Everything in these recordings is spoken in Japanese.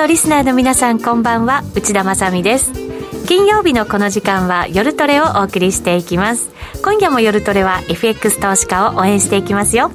のリスナーの皆さんこんばんは。内田まさです。金曜日のこの時間は夜トレをお送りしていきます。今夜も夜トレは FX 投資家を応援していきますよ。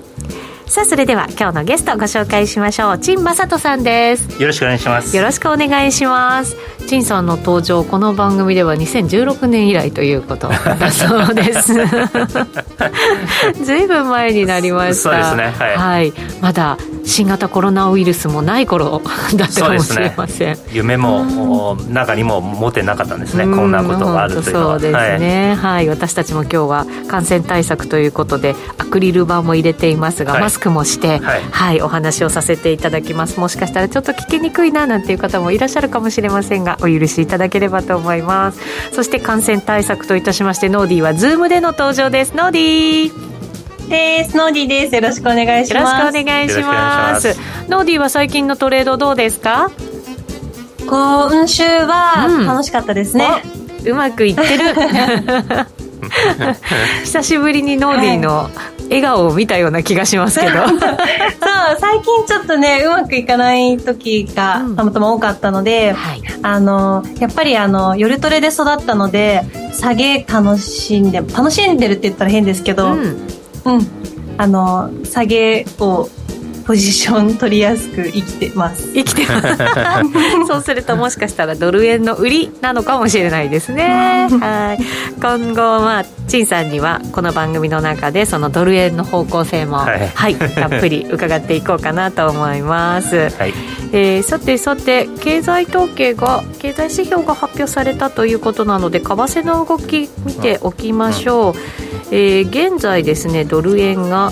さあそれでは今日のゲストご紹介しましょう。陳正人さんです。よろしくお願いします。よろしくお願いします。陳さんの登場この番組では2016年以来ということだそうです。ずいぶん前になりました。そうですねはい、はい、まだ新型コロナウイルスもない頃だったかもしれません、ね、夢も中にも持てなかったんですね。こんなことがあるというのはそうですね、はい、はい、私たちも今日は感染対策ということでアクリル板も入れていますが、はい、マスクもして、はい、はい、お話をさせていただきますもしかしたらちょっと聞きにくいななんていう方もいらっしゃるかもしれませんがお許しいただければと思いますそして感染対策といたしましてノーディーは Zoom での登場ですノーディーです。ノーディーです。よろしくお願いします。よろしくお願いします。ノーディーは最近のトレードどうですか？今週は楽しかったですね。うん、うまくいってる。久しぶりにノーディーの笑顔を見たような気がしますけど。そう最近ちょっとねうまくいかない時がたまたま多かったので、うんはい、あのやっぱりあの夜トレで育ったので下げ楽しんで楽しんでるって言ったら変ですけど、うん。うん、あの下げをポジション取りやすく生きてます。生きてます。そうするともしかしたらドル円の売りなのかもしれないですね。はい。今後まあ陳さんにはこの番組の中でそのドル円の方向性も、はい、はい、たっぷり伺っていこうかなと思います、はい。えー、さてさて経済統計が経済指標が発表されたということなので為替の動き見ておきましょう、うん。えー、現在ですねドル円が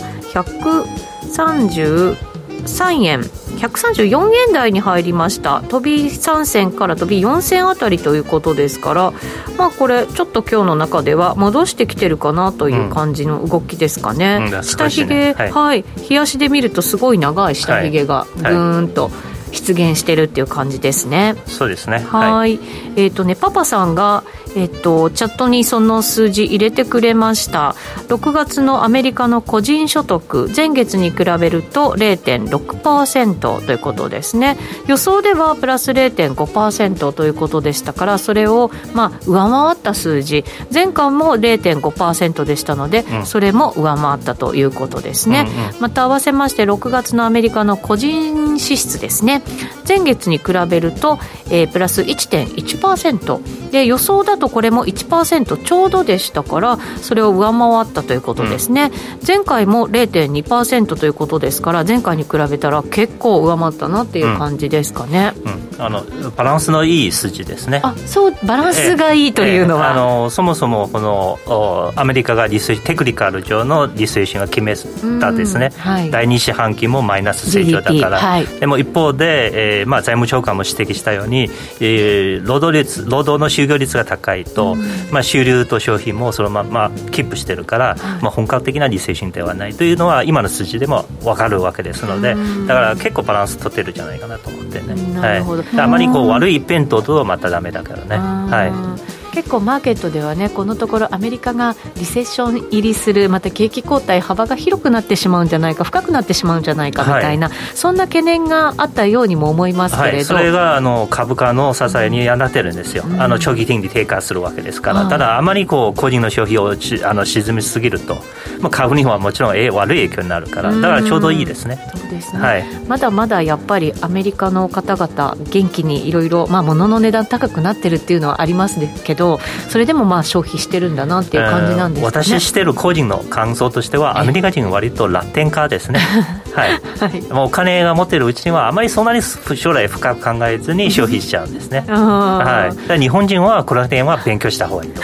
133円。134円台に入りました。飛び3銭から飛び4銭あたりということですから。まあこれちょっと今日の中では戻してきてるかなという感じの動きですかね、うん。うん、下髭、ね、はい、はい、日足で見るとすごい長い下髭がぐーんと、出現してるっていう感じですね。そうですね。はい。えっ、ー、とね、パパさんがえっと、チャットにその数字入れてくれました。6月のアメリカの個人所得前月に比べると0.6%ということですね。予想ではプラス0.5%ということでしたからそれをまあ上回った数字。前回も0.5%でしたので、うん、それも上回ったということですね、うんうん、また合わせまして6月のアメリカの個人支出ですね前月に比べると、えー、プラス1.1%で予想だととこれも1%ちょうどでしたからそれを上回ったということですね、うん、前回も0.2%ということですから前回に比べたら結構上回ったなっていう感じですかね、うん。うん、あのバランスのいい数字ですね。あそうバランスがいいというのは、えーえー、あのそもそもこのアメリカがリステクニカル上のリセーションが決めたですね、はい、第2四半期もマイナス成長だから、はい、でも一方で、えーまあ、財務長官も指摘したように、えー、労働率労働の就業率が高いいと、まあ、収入と消費もそのままキープしてるから、まあ、本格的なリセーションではないというのは今の数字でも分かるわけですのでだから結構バランス取ってるんじゃないかなと思ってね、はい、あまりこう悪い一辺倒とまたダメだからね。はい結構マーケットではねこのところアメリカがリセッション入りするまた景気後退幅が広くなってしまうんじゃないか深くなってしまうんじゃないかみたいな、はい、そんな懸念があったようにも思いますけれど、はい、それがあの株価の支えになってるんですよ、うん、あの長期金利低下するわけですから、ただあまりこう個人の消費をあの沈みすぎると、まあ、株にはもちろん悪い影響になるからだからちょうどいいですね。そうですね、はい、まだまだやっぱりアメリカの方々元気にいろいろ物の値段高くなってるっていうのはありますけどそれでももまあ消費してるんだなっていう感じなんですか、ね、私してる個人の感想としてはアメリカ人は割と楽天家ですね。はい、はい、もうお金が持ってるうちにはあまりそんなに将来深く考えずに消費しちゃうんですね、はい、日本人は楽天は勉強した方がいいと。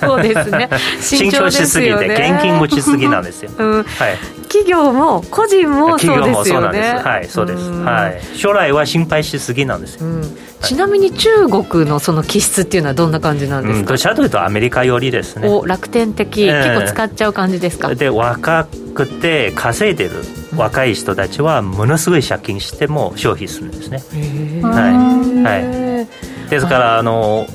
そうですね。慎重しすぎて現金持ちすぎなんですよ、うん、はい企業も個人もそうですよね。はいそうです、はい、将来は心配しすぎなんですよ、うん。ちなみに中国のその気質っていうのはどんな感じなんですか、うん、どちらかというとアメリカ寄りですね。お楽天的、えー、結構使っちゃう感じですか？で若くて稼いでる若い人たちはものすごい借金しても消費するんですね。はい、はい、ですからあの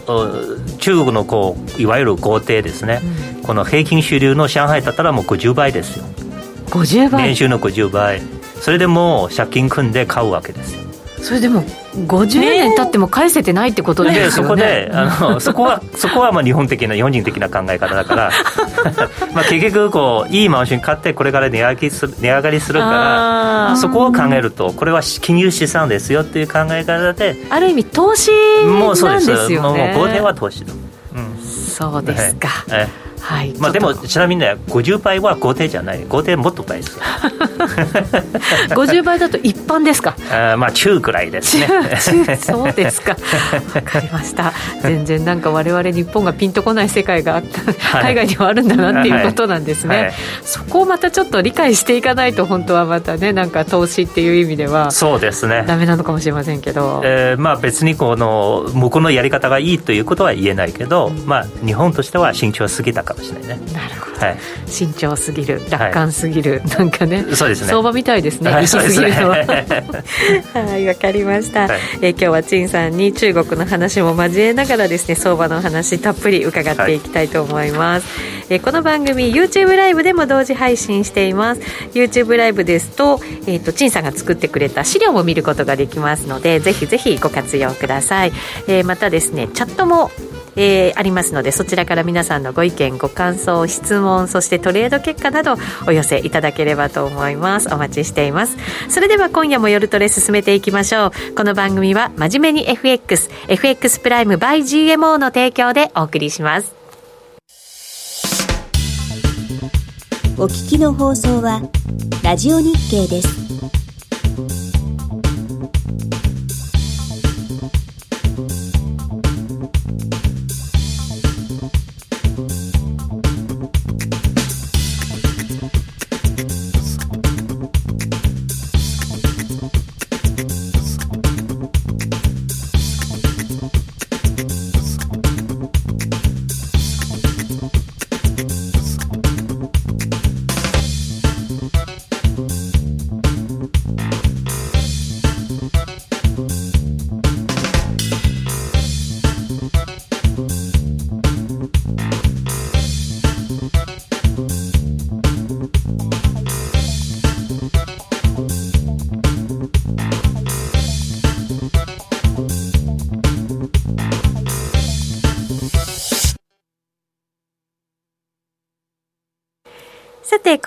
中国のこういわゆる豪邸ですね、うん、この平均主流の上海だったらもう50倍ですよ50倍。年収の50倍。それでも借金組んで買うわけです。よそれでも50年経っても返せてないってことですよね、そこで あのそこはそこはまあ日本的な日本人的な考え方だから。まあ結局こういいマンション買ってこれから値上げする値上がりするからそこを考えるとこれは金融資産ですよっていう考え方である意味投資なんですよね。もうもう豪邸は投資だ、うん、そうですか、はいはいはい、まあ、でもちなみにね50倍は豪邸じゃない。豪邸もっと倍ですよ。50倍だと一般ですか？あまあ中くらいですね。そうですか。わかりました。全然なんか我々日本がピンとこない世界が海外にはあるんだなっていうことなんですね、はい。はい、そこをまたちょっと理解していかないと本当はまたねなんか投資っていう意味ではそうですね。ダメなのかもしれませんけど、えー、まあ別にこの向こうのやり方がいいということは言えないけど、うん、まあ日本としては慎重すぎたかもしれないね。なるほど、はい、慎重すぎる楽観すぎる、はい、なんかね。そうですね。相場みたいですね、はい、すぎるのは。はいわかりました、はい、えー、今日は陳さんに中国の話も交えながらですね相場の話たっぷり伺っていきたいと思います、はい、えー、この番組 YouTube ライブでも同時配信しています。YouTube ライブですと,、えーと、陳さんが作ってくれた資料も見ることができますのでぜひぜひご活用ください、えー、またですねチャットもえー、ありますのでそちらから皆さんのご意見ご感想質問そしてトレード結果などお寄せいただければと思います。お待ちしています。それでは今夜も夜トレ進めていきましょう。この番組は真面目に FXFX プライム by GMO の提供でお送りします。お聞きの放送はラジオ日経です。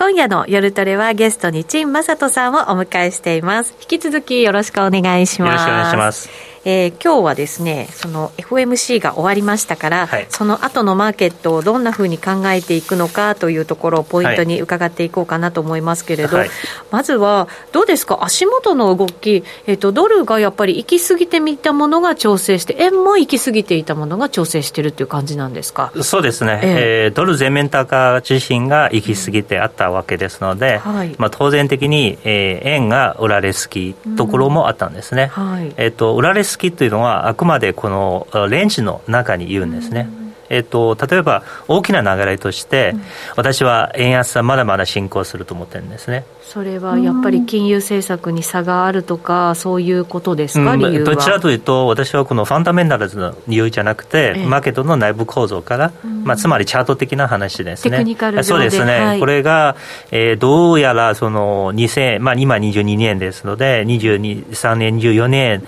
今夜の夜トレはゲストに陳正人さんをお迎えしています。引き続きよろしくお願いします。よろしくお願いします。えー、今日はですねその FOMC が終わりましたから、はい、その後のマーケットをどんなふうに考えていくのかというところをポイントに伺っていこうかなと思いますけれど、はい、まずはどうですか？足元の動き、えーと、ドルがやっぱり行き過ぎてみたものが調整して円も行き過ぎていたものが調整しているという感じなんですか？そうですね、えー、えー、ドル全面高自身が行き過ぎてあったわけですので、はい、まあ、当然的に、えー、円が売られすぎところもあったんですね、はい、えーと、売られすぎというのはあくまでこのレンジの中にいるんですね。えっと、例えば大きな流れとして、私は円安はまだまだ進行すると思ってるんですね。それはやっぱり金融政策に差があるとか、そういうことですか、うん、どちらというと、私はこのファンダメンタルズの理由じゃなくて、ええ、マーケットの内部構造から、まあ、つまりチャート的な話ですね。そうですね、はい、これが、えー、どうやらその2000、まあ、今22年ですので、23年、24年、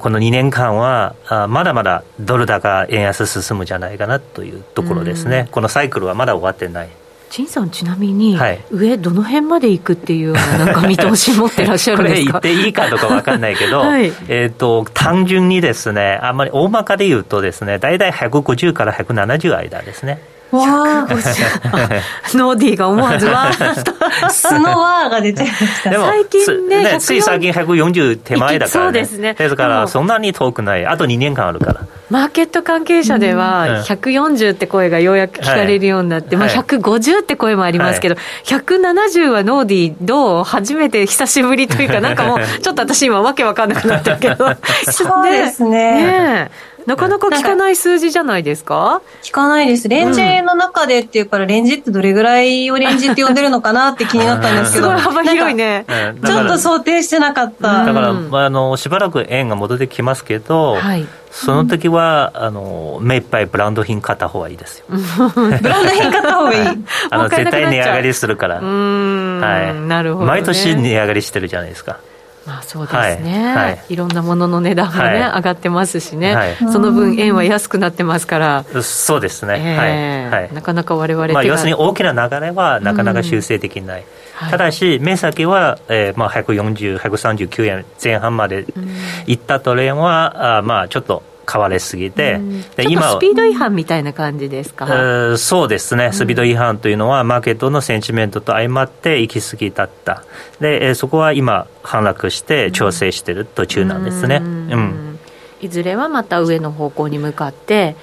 この2年間は、まだまだドル高、円安進むじゃないかなというところですね、このサイクルはまだ終わってない。陳さん、ちなみに、はい、上、どの辺まで行くっていうな、なんか見通し持ってらっしゃるんですか？これ、言っていいかどうか分かんないけど、はい、えーと、単純にですね、あんまり大まかで言うとですね、大体150から170間ですね。わー、ノーディーが思わずわーと、スノワーが出ちゃいました。でも最近ね、ねつい最近140手前だから、ね、そうですね。ですから、そんなに遠くない。あと2年間あるから。マーケット関係者では、140って声がようやく聞かれるようになって、まあ150って声もありますけど、170はノーディーどう初めて久しぶりというか、なんかもう、ちょっと私今わけわかんなくなったけど。そうですね。ねなかなか聞かない数字じゃないですか？聞かないです。レンジの中でっていうから、レンジってどれぐらいをレンジって呼んでるのかなって気になったんですけど。すごい幅広いね。ちょっと想定してなかった。だから、まあ、あの、しばらく円が戻ってきますけど、はい、その時は、あの目いっぱいブランド品買った方がいいですよ。ブランド品買った方がいい。あの絶対値上がりするから。はい。なるほど、ね、毎年値上がりしてるじゃないですか。まあそうですね、はい、い。ろんなものの値段もね、はい、上がってますしね、はい、その分円は安くなってますから。そうですね、えー、はい、なかなか我々まあ、要するに大きな流れはなかなか修正できない、うん。ただし目先は、えーまあ、140、139円前半までいったトレンは、あまあちょっと買われすぎて、で今スピード違反みたいな感じですか、うそうですね、スピード違反というのは、マーケットのセンチメントと相まって行き過ぎだった、で、えそこは今、反落して調整している途中なんですね。うん、うん、いずれはまた上の方向に向かって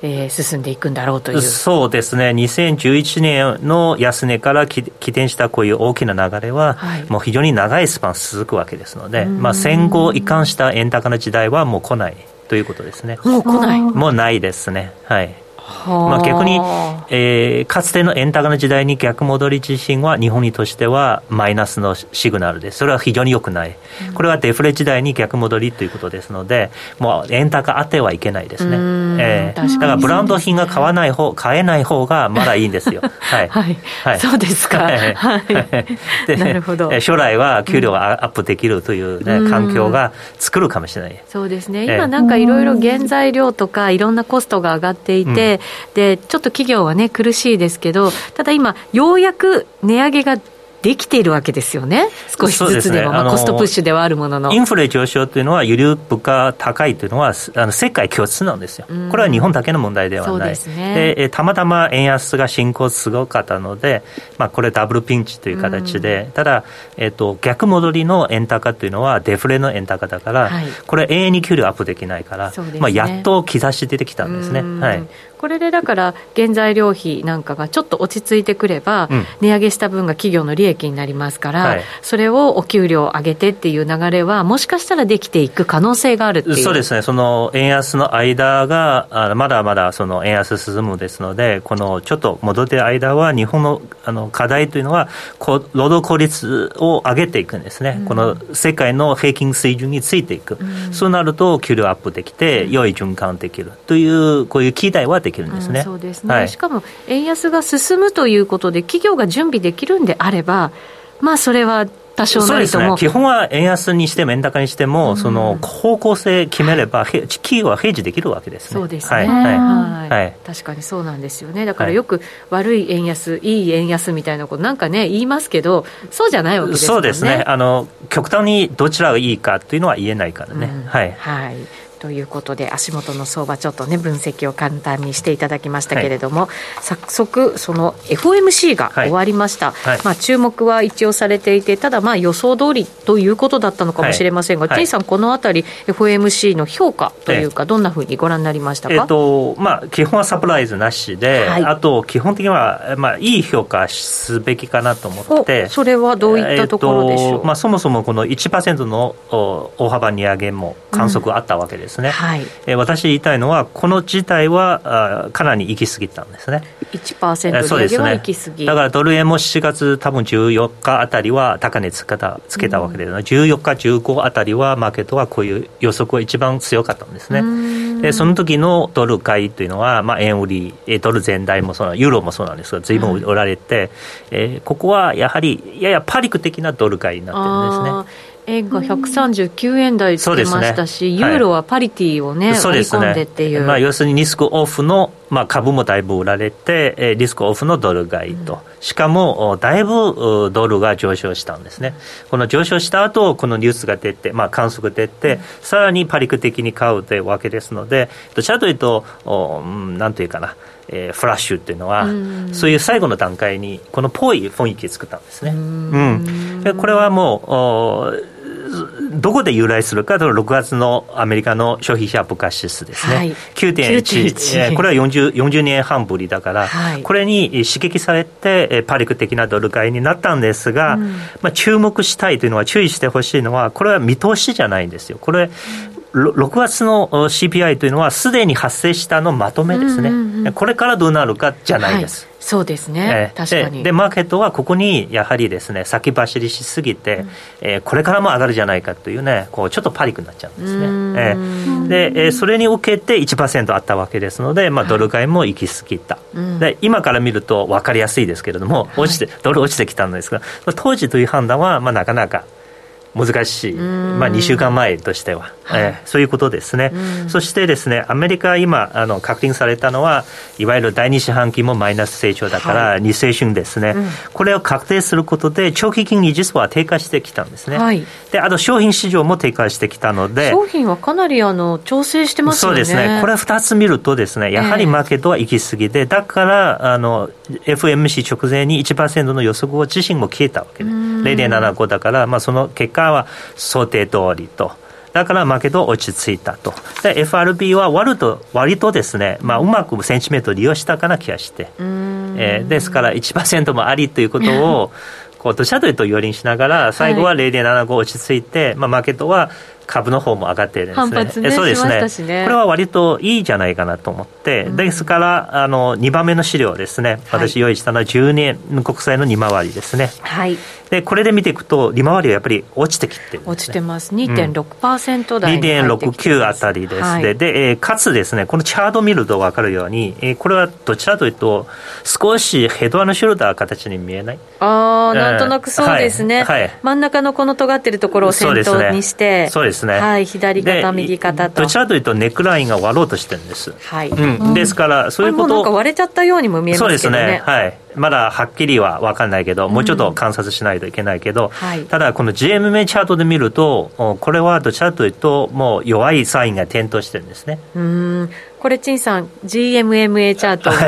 えー、進んでいくんだろうという。そうですね、2011年の安値から起点したこういう大きな流れは、はい、もう非常に長いスパン続くわけですので、まあ、戦後移管した円高な時代はもう来ないということですね。もう来ないもうないですね。はい。まあ、逆に、えー、かつての円高の時代に逆戻り自身は日本にとしてはマイナスのシグナルです。それは非常に良くない。これはデフレ時代に逆戻りということですので、もう円高あってはいけないですね。えー、だからブランド品が買わない方、買えない方がまだいいんですよ。はい。はい。はい、そうですか。はい。でなるほど。将来は給料がアップできるというね、環境が作るかもしれない。そうですね。今なんかいろいろ原材料とかいろんなコストが上がっていて、でちょっと企業はね苦しいですけどただ今ようやく値上げができているわけですよね、少しずつでも、でね、まあ、コストプッシュではあるものの。インフレ上昇というのは、輸入物価高いというのは、あの世界共通なんですよ、これは日本だけの問題ではない、で、ね、たまたま円安が進行すごかったので、まあ、これ、ダブルピンチという形で、ただ、えーと、逆戻りの円高というのは、デフレの円高だから、はい、これ、永遠に給料アップできないから、ね、まあ、やっと兆し出てきたんですね。はいこれでだから原材料費なんかがちょっと落ち着いてくれば、値上げした分が企業の利益になりますから、はい、それをお給料上げてっていう流れはもしかしたらできていく可能性があるっていう。そうですね。その円安の間があまだまだその円安進むですのでこのちょっと戻ってる間は日本のあの課題というのは労働効率を上げていくんですね、うん、この世界の平均水準についていく、うん、そうなると給料アップできて良い循環できるというこういう期待はできるんですね。うん、そうですね、はい、しかも円安が進むということで、企業が準備できるんであれば、まあ、それは多少なりとも、ね、基本は円安にしても円高にしても、うん、その方向性決めれば、はい、企業は平時できるわけですね。そうですね、はいはいはい、確かにそうなんですよね。だからよく悪い円安、いい円安みたいなことなんかね言いますけど、そうじゃないわけですよね。そうですね。あの極端にどちらがいいかというのは言えないからね。うん、はい。はい。ということで足元の相場ちょっとね分析を簡単にしていただきましたけれども、はい、早速その FOMC が終わりました、はい。はい、まあ、注目は一応されていてただまあ予想通りということだったのかもしれませんが、はい、さんこのあたり FOMC の評価というかどんなふうにご覧になりましたか、えーとまあ、基本はサプライズなしで、あと基本的には、まあ、いい評価すべきかなと思って。それはどういったところでしょう、えー、まあ、そもそもこの1%の大幅値上げも観測あったわけですですね、はい、えー、私言いたいのはこの事態はあかなり行き過ぎたんですね。1%利上げは行き過ぎ、ね、だからドル円も7月多分14日あたりは高値つけたつけたわけで、うん、14日15あたりはマーケットはこういう予測が一番強かったんですね。でその時のドル買いというのは、まあ、円売りドル全体もそうユーロもそうなんですが随分売られて、はい、えー、ここはやはりややパニック的なドル買いになってるんですね円が139円台つけましたし、ね。ユーロはパリティをね、割り込んでっていう。まあ、要するにリスクオフの、まあ、株もだいぶ売られて、リスクオフのドル買いと、うん、しかもだいぶドルが上昇したんですね、この上昇した後このニュースが出て、まあ、観測出て、うん、さらにパリク的に買うというわけですので、どちらというと、なんというかな。えー、フラッシュっていうのは、うそういう最後の段階にこのぽい雰囲気を作ったんですね。うん、でこれはもうどこで由来するかと6月のアメリカの消費者物価指数ですね、はい、9.1、これは 40, 40年半ぶりだから、はい、これに刺激されて、パリク的なドル買いになったんですが、うん、まあ、注目したいというのは、注意してほしいのは、これは見通しじゃないんですよ。これ、6月の CPI というのはすでに発生したのまとめですね、うんうんうん、これからどうなるかじゃないです。はい、そうですね、えー、確かに。でマーケットはここにやはりですね先走りしすぎて、うん、えー、これからも上がるじゃないかというねこうちょっとパニックになっちゃうんですね、えー、で、えー、それに受けて1%あったわけですので、まあ、ドル買いも行き過ぎた、はい、で今から見ると分かりやすいですけれども落ちて、ドル落ちてきたんですが当時という判断は、まあ、なかなか難しい、まあ、2週間前としては、はい、えー、そういうことですね、そしてですねアメリカ今あの確認されたのはいわゆる第2四半期もマイナス成長だから、はい、2世春ですね、うん、これを確定することで長期金利実は低下してきたんですね、はい、であと商品市場も低下してきたので商品はかなりあの調整してますよね。そうですね。これ2つ見るとですねやはりマーケットは行き過ぎで、だからあの FMC 直前に1%の予測を自身も消えたわけで0.75だから、まあ、その結果は想定通りと。だからマーケット落ち着いたと。で、FRB は割と、割とですね、まあ、うまくセンチメントを利用したかな気がして。えー、ですから1%もありということを、こう、どちらというと寄りにしながら、最後は0.75落ち着いて、まあ、マーケットは株の方も上がってるんですね。反発ねそうですね、ね、これは割といいじゃないかなと思って、うん、ですからあの2番目の資料ですね、私用意したのは10年国債の利回りですね。はい。でこれで見ていくと利回りはやっぱり落ちてきてる、ね、落ちてます。2.6%台に入ってきて2.69あたりです、はい、でで、えー、かつですねこのチャート見ると分かるように、えー、これはどちらというと少しヘドアのショルダー形に見えない？ああ、なんとなくそうですね、はい、はい、真ん中のこの尖ってるところを先頭にして。そうですねはい、左肩右肩と。どちらというとネックラインが割ろうとしてるんです。はい、うん、ですからそういうことなんか割れちゃったようにも見えますね。そうですね。はい。まだはっきりは分かんないけど、もうちょっと観察しないといけないけど、うんはい、ただ、この GMMA チャートで見ると、これはどちらかというと、もう弱いサインが点灯してるんですね。うんこれ、陳さん、GMMA チャートをね、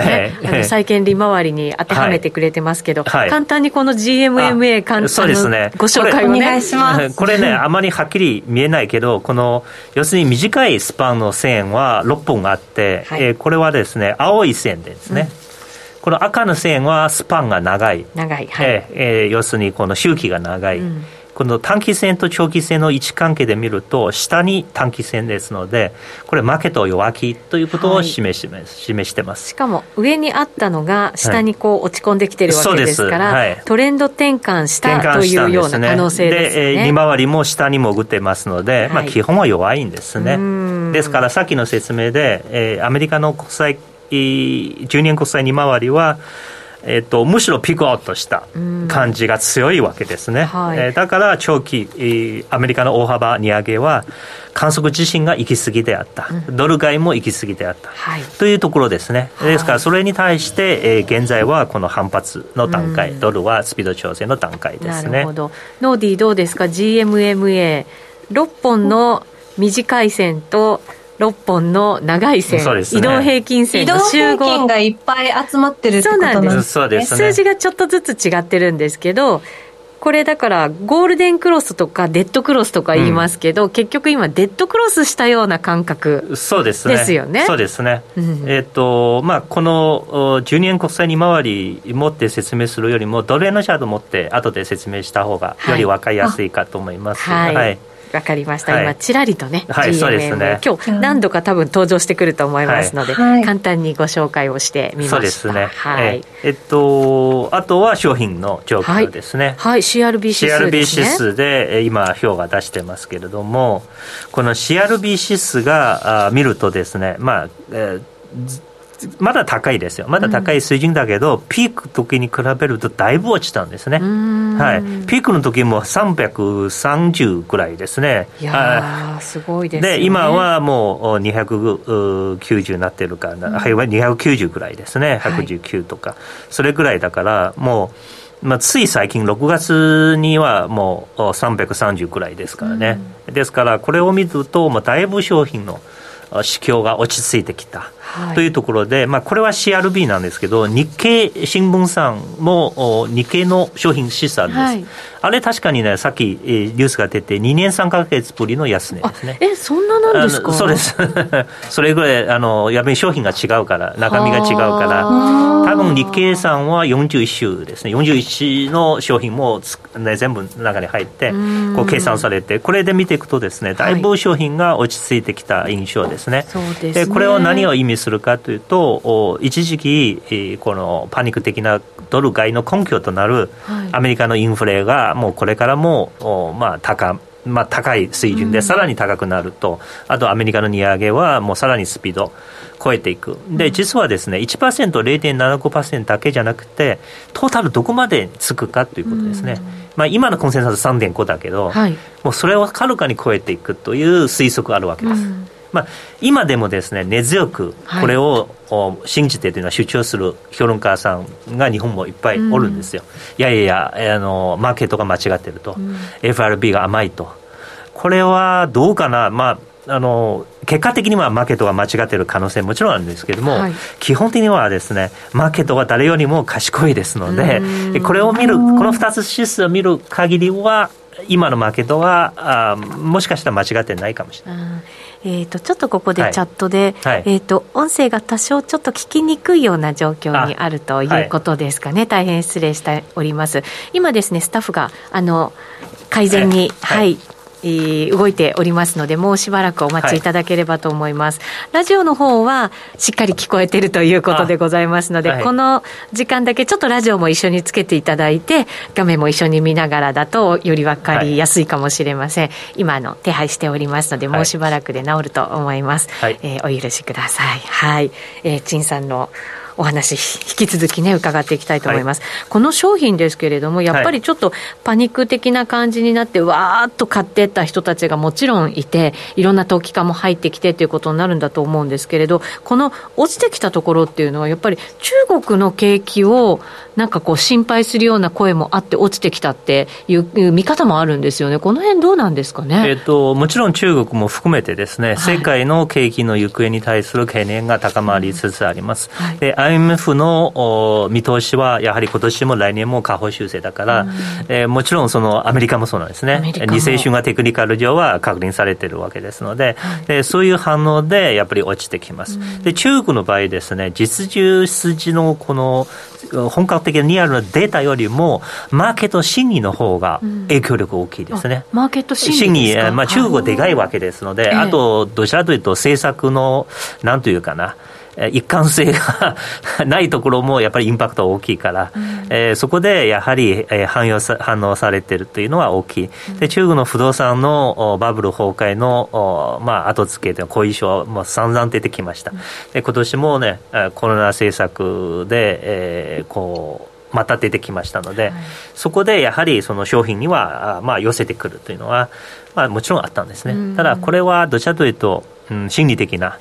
はい、あの債券利回りに当てはめてくれてますけど、はい、簡単にこの GMMA 簡単そうです、ね、ご紹介を、ね、お願いしますこれね、あまりはっきり見えないけど、この要するに短いスパンの線は6本あって、はい、えー、これはですね、青い線ですね。うんこの赤の線はスパンが長い。長い。はい。えー、えー、要するにこの周期が長い。うん、この短期線と長期線の位置関係で見ると、下に短期線ですので、これ、負けと弱気ということを示し,、はい、示してます。しかも、上にあったのが、下にこう落ち込んできてるわけですから、はい、トレンド転換したというような可能性ですね。で、利回りも下に潜ってますので、まあ、基本は弱いんですね。ですから、さっきの説明で、えー、アメリカの国債10年国債利回りは、えっと、むしろピクアウトした感じが強いわけですね、はい、えー、だから長期アメリカの大幅利上げは観測自身が行き過ぎであった、うん、ドル買いも行き過ぎであった、はい、というところですね、ですからそれに対して、えー、現在はこの反発の段階、ドルはスピード調整の段階ですね。なるほど。ノーディーどうですか？GMMA6 本の短い線と6本の長い線、ね、移動平均線の集合。がいっぱい集まってるってことなんですそうです、ね、数字がちょっとずつ違ってるんですけどこれだからゴールデンクロスとかデッドクロスとか言いますけど、うん、結局今デッドクロスしたような感覚そうですね。ですよね。そうですね、うん、えっ、ー、とまあこの10年国債利回り持って説明するよりもドル円のチャート持って後で説明した方がより分かりやすいかと思います、はい、はいわかりました、はい、今ちらりとね、はい、そうですね。今日何度か多分登場してくると思いますので、はい、簡単にご紹介をしてみました。そうですね。はい、えっとあとは商品の状況ですね。はい、CRB 指数ですね。CRB 指数で今表が出してますけれどもこの CRB 指数があ見るとですねまあ、えーまだ高いですよ、まだ高い水準だけど、うん、ピーク時に比べるとだいぶ落ちたんですね、はい、ピークの時も330ぐらいですね、いやすごいです、ね、で今はもう290になってるから、うん、290ぐらいですね、119とか、はい、それぐらいだから、もう。まあ、つい最近、6月にはもう330くらいですからね、うん、ですから、これを見ると、まあ、だいぶ商品の市況が落ち着いてきた。というところで、まあ、これは CRB なんですけど、日経新聞さんも日経の商品資産です。はい、あれ確かにね、さっき、えー、ニュースが出て、2年3か月ぶりの安値ですね。え、そんななんですか？そうです。それぐらい、あの、やっぱり商品が違うから、中身が違うから、多分日経さんは41週ですね、41の商品も、ね、全部中に入って、こう計算されて、これで見ていくとですね、だいぶ商品が落ち着いてきた印象ですね。はい、そうですね。で、これを何を意味するかというと、一時期、このパニック的なドル買いの根拠となるアメリカのインフレがもうこれからも、まあ、高まあ、高い水準でさらに高くなると、あとアメリカの利上げはもうさらにスピード超えていく、で実はですね1%、0.75%だけじゃなくて、トータルどこまでつくかということですね、まあ、今のコンセンサス3.5だけど、はい、もうそれをはるかに超えていくという推測あるわけです。まあ、今でもですね根強くこれを、信じてというのは主張する評論家さんが日本もいっぱいおるんですよ、いやいやあのマーケットが間違ってると、FRB が甘いと。これはどうかな？まああの結果的にはマーケットが間違っている可能性もちろんあるんですけれども、はい、基本的にはですねマーケットは誰よりも賢いですのでこれを見るこの2つ指数を見る限りは今のマーケットはあもしかしたら間違ってないかもしれない。えーと、ちょっとここでチャットで、はい。はい、えーと、音声が多少ちょっと聞きにくいような状況にあるということですかね、はい、大変失礼しております。今ですねスタッフがあの改善に、はい、動いておりますので、もうしばらくお待ちいただければと思います。はい、ラジオの方はしっかり聞こえてるということでございますので、はい、この時間だけちょっとラジオも一緒につけていただいて、画面も一緒に見ながらだとより分かりやすいかもしれません。はい、今の手配しておりますので、もうしばらくで治ると思います。はい、えー、お許しください。はい。えー、陳さんのお話引き続きね伺っていきたいと思います、はい、この商品ですけれどもやっぱりちょっとパニック的な感じになって、わーっと買ってった人たちがもちろんいていろんな投機家も入ってきてということになるんだと思うんですけれどこの落ちてきたところっていうのはやっぱり中国の景気をなんかこう心配するような声もあって落ちてきたっていう見方もあるんですよね。この辺どうなんですかね、えーと、もちろん中国も含めてですね、はい、世界の景気の行方に対する懸念が高まりつつあります、はい、で IMF の見通しはやはり今年も来年も下方修正だから、うん、えー、もちろんそのアメリカもそうなんですね。二世種がテクニカル上は確認されてるわけですのではい、でそういう反応でやっぱり落ちてきます、うん、で中国の場合ですね実需筋のこの本格的なリアルなデータよりも、マーケット心理の方が影響力大きいですね。うん、マーケット心理まあ、中国はでかいわけですので、あと、どちらかというと政策の、なんというかな、一貫性が ないところもやっぱりインパクト大きいから、うん、えー、そこでやはり、えー、反応さ反応されてるというのは大きい、で中国の不動産のバブル崩壊の、まあ、後付けで後遺症も散々出てきました、で今年もねコロナ政策で、えー、こうまた出てきましたので、はい、そこでやはりその商品には、まあ、寄せてくるというのは、まあ、もちろんあったんですね、ただこれはどちらかというと、うん、心理的な、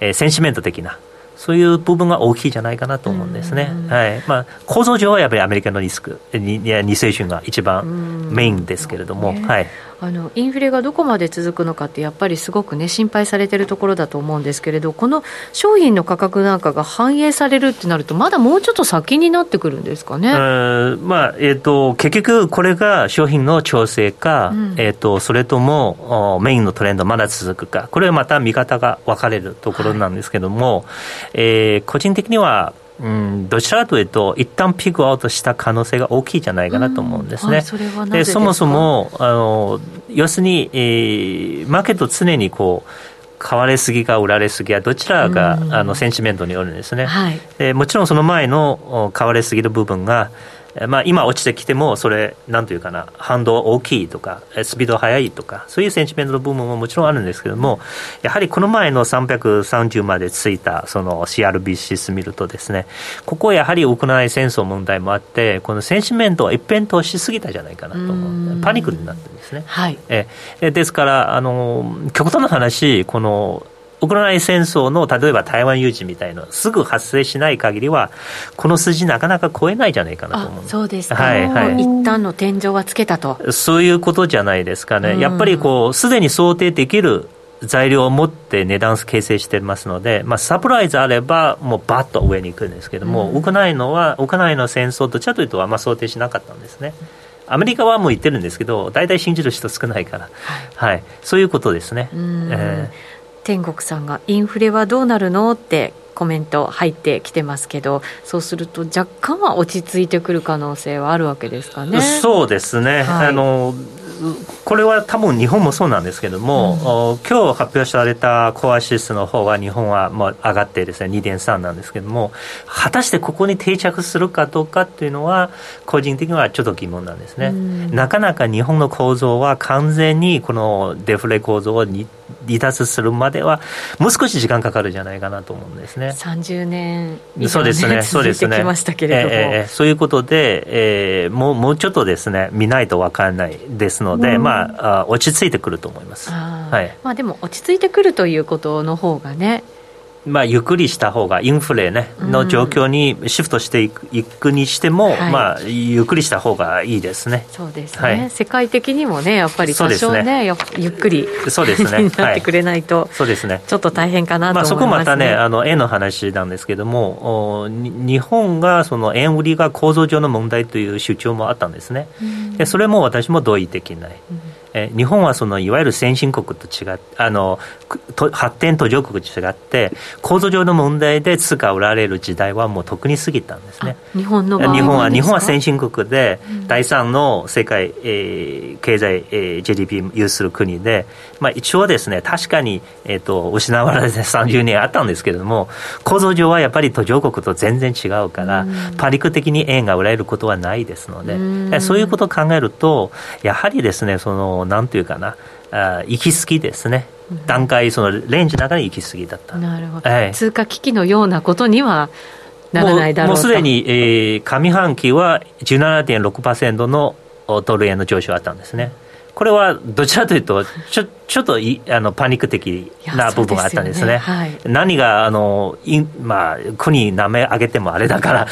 えー、センチメント的なそういう部分が大きいじゃないかなと思うんですね。はい。まあ、構造上はやっぱりアメリカのリスク、二世春が一番メインですけれども、はい、あのインフレがどこまで続くのかって、やっぱりすごくね、心配されてるところだと思うんですけれど、この商品の価格なんかが反映されるってなると、まだもうちょっと先になってくるんですかね。まあえーと、結局、これが商品の調整か、うん、えーと、それともメインのトレンドまだ続くか、これはまた見方が分かれるところなんですけども、はい、えー、個人的には、うん、どちらかというと、一旦ピークアウトした可能性が大きいじゃないかなと思うんですね。そでそもそもあの、要するに、えー、マーケット常にこう、買われすぎか売られすぎはどちらが、あのセンチメントによるんですね、はい、でもちろんその前の買われすぎる部分がまあ、今落ちてきてもそれなんというかな反動大きいとかスピード速いとかそういうセンチメントの部分ももちろんあるんですけどもやはりこの前の330までついたその CRB 指数見るとですねここはやはりウクライナ戦争問題もあってこのセンチメントは一辺倒しすぎたじゃないかなと思う。パニックになってるんですね、はい、えですからあの極端な話このウクライナ戦争の例えば台湾有事みたいなすぐ発生しない限りはこの数字なかなか超えないじゃないかなと思う。そうですか、はいはい、一旦の天井はつけたとそういうことじゃないですかね、やっぱりこうすでに想定できる材料を持って値段形成してますので、まあ、サプライズあれば、もうバッと上に行くんですけども、うん、ウクライナは、ウクライナの戦争、どちらというとあんま想定しなかったんですね。アメリカはもう言ってるんですけど、大体信じる人少ないから、はい、はい、そういうことですね。えー天国さんがインフレはどうなるのってコメント入ってきてますけどそうすると若干は落ち着いてくる可能性はあるわけですかね。そうですね、はい、あのこれは多分日本もそうなんですけども、うん、今日発表されたコア指数の方は日本はもう上がってですね2.3なんですけども果たしてここに定着するかどうかっていうのは個人的にはちょっと疑問なんですね、うん、なかなか日本の構造は完全にこのデフレ構造を離脱するまではもう少し時間かかるんじゃないかなと思うんですね。30年以上、ね、そうですねそうですね、えー、そういうことで、えー、もうもうちょっとですね見ないと分からないですので、うん、まあ落ち着いてくると思います。はい。まあ、でも落ち着いてくるということの方がねまあ、ゆっくりした方がインフレ、ね、の状況にシフトしていくいくにしても、はい、まあ、ゆっくりした方がいいですね。そうですね、はい、世界的にもねやっぱり多少ねねゆっくりそうですね。なってくれないと、そうですね。ちょっと大変かなと思います、ね、まあ、そこまたねあの円の話なんですけども日本がその円売りが構造上の問題という主張もあったんですね、でそれも私も同意できない。うんえ日本はそのいわゆる先進国と違ってあの発展途上国と違って構造上の問題で通貨売られる時代はもう特に過ぎたんですね。日本の日本は日本は先進国で、第三の世界、えー、経済、えー、GDP 有する国で、まあ、一応ですね確かに、えーと、失われて30年あったんですけれども構造上はやっぱり途上国と全然違うから、パリク的に円が売られることはないですので、そういうことを考えるとやはりですねそのなんていうかなあ行き過ぎですね、段階そのレンジの中に行き過ぎだった。なるほど、はい、通貨危機のようなことにはならないだろうもうすでに、えー、上半期は17.6%のドル円の上昇あったんですねこれはどちらというと、ちょちょっといあのパニック的な部分があったんですね。すねはい、何があのい、まあ、国名前挙げてもあれだから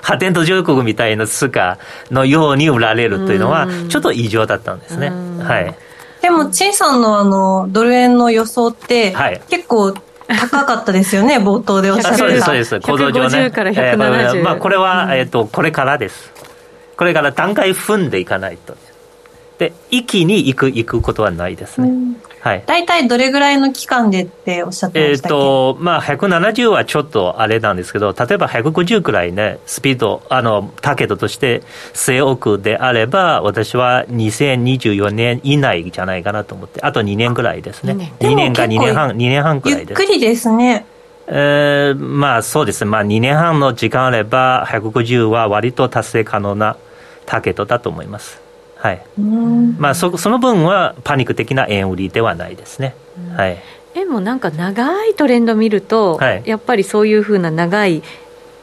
発展途上国みたいな通貨のように売られるというのは、ちょっと異常だったんですね。はい、でも、陳さんのあのドル円の予想って、はい、結構、高かったですよね、冒頭でおっしゃってた。そうです、そうです。構造上ね。から170、えー、まあ、これは、えっ、ー、と、これからです。これから段階踏んでいかないと。で一気に行く行くことはないですね。はい、大体どれぐらいの期間でっておっしゃってましたっけ、えーとまあ、170はちょっとあれなんですけど、例えば150くらいね、スピード、あのターゲットとして据え置くであれば、私は2024年以内じゃないかなと思って、あと2年ぐらいですね、2年 ,2 年か2年半、2年半くらいです。ゆっくりですね。えー、まあそうですね、まあ、2年半の時間あれば、150は割と達成可能なターゲットだと思います。はい。まあそ、その分はパニック的な円売りではないですね。はい、円もなんか長いトレンド見ると、はい、やっぱりそういうふうな長い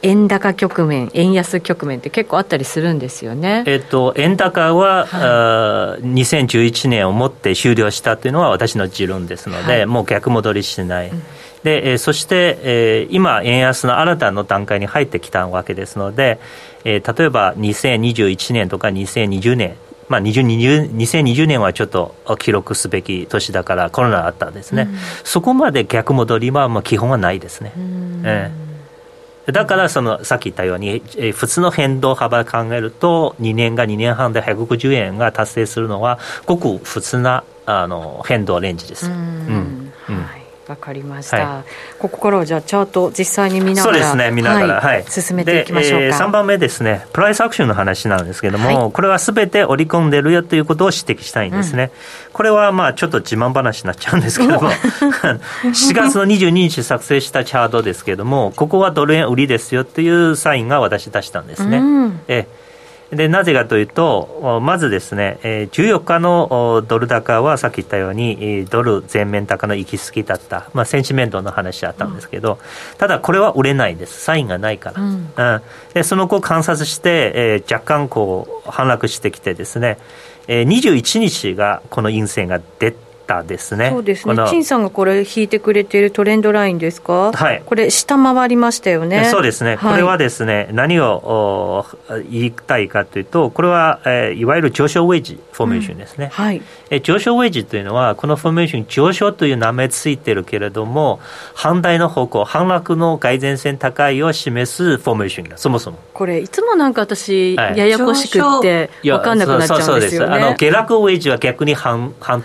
円高局面、円安局面って結構あったりするんですよね、えっと、円高は、はい、2011年をもって終了したというのは私の持論ですので、はい、もう逆戻りしない。うん。で、えー、そして、えー、今、円安の新たな段階に入ってきたわけですので、えー、例えば2021年とか2020年まあ、2020, 2020年はちょっと記録すべき年だからコロナあったんですね、うん、そこまで逆戻りはまあ基本はないですね。ええ、だからそのさっき言ったように、え普通の変動幅考えると2年が2年半で150円が達成するのはごく普通なあの変動レンジです。うん、うん。はいわかりました、はい、ここからはじゃあチャート実際に見ながらそうですね見ながら、はい、進めていきましょうか、えー、3番目ですね。プライスアクションの話なんですけども、はい、これはすべて織り込んでるよということを指摘したいんですね、うん、これはまあちょっと自慢話になっちゃうんですけども 7月の22日作成したチャートですけれどもここはドル円売りですよっていうサインが私出したんですね、うん、えーでなぜかというと、まずですね、14日のドル高はさっき言ったように、ドル全面高の行き過ぎだった、まあ、センチメントの話だったんですけど、うん、ただこれは売れないです、サインがないから。うん、うん、でその後観察して、えー、若干こう反落してきてですね、えー、21日がこの陰線が出て、たですね。そうですね。陳さんがこれ引いてくれているトレンドラインですか？はい。これ下回りましたよね。そうですね。これはですね、はい、何を言いたいかというと、これは、えー、いわゆる上昇ウェッジフォーメーションですね。うん、はい。え上昇ウェッジというのはこのフォーメーション上昇という名前ついてるけれども反対の方向反落の改善線高いを示すフォーメーションがそもそもこれいつもなんか私、ややこしくって分かんなくなっちゃうんですよねあの下落ウェッジは逆に反反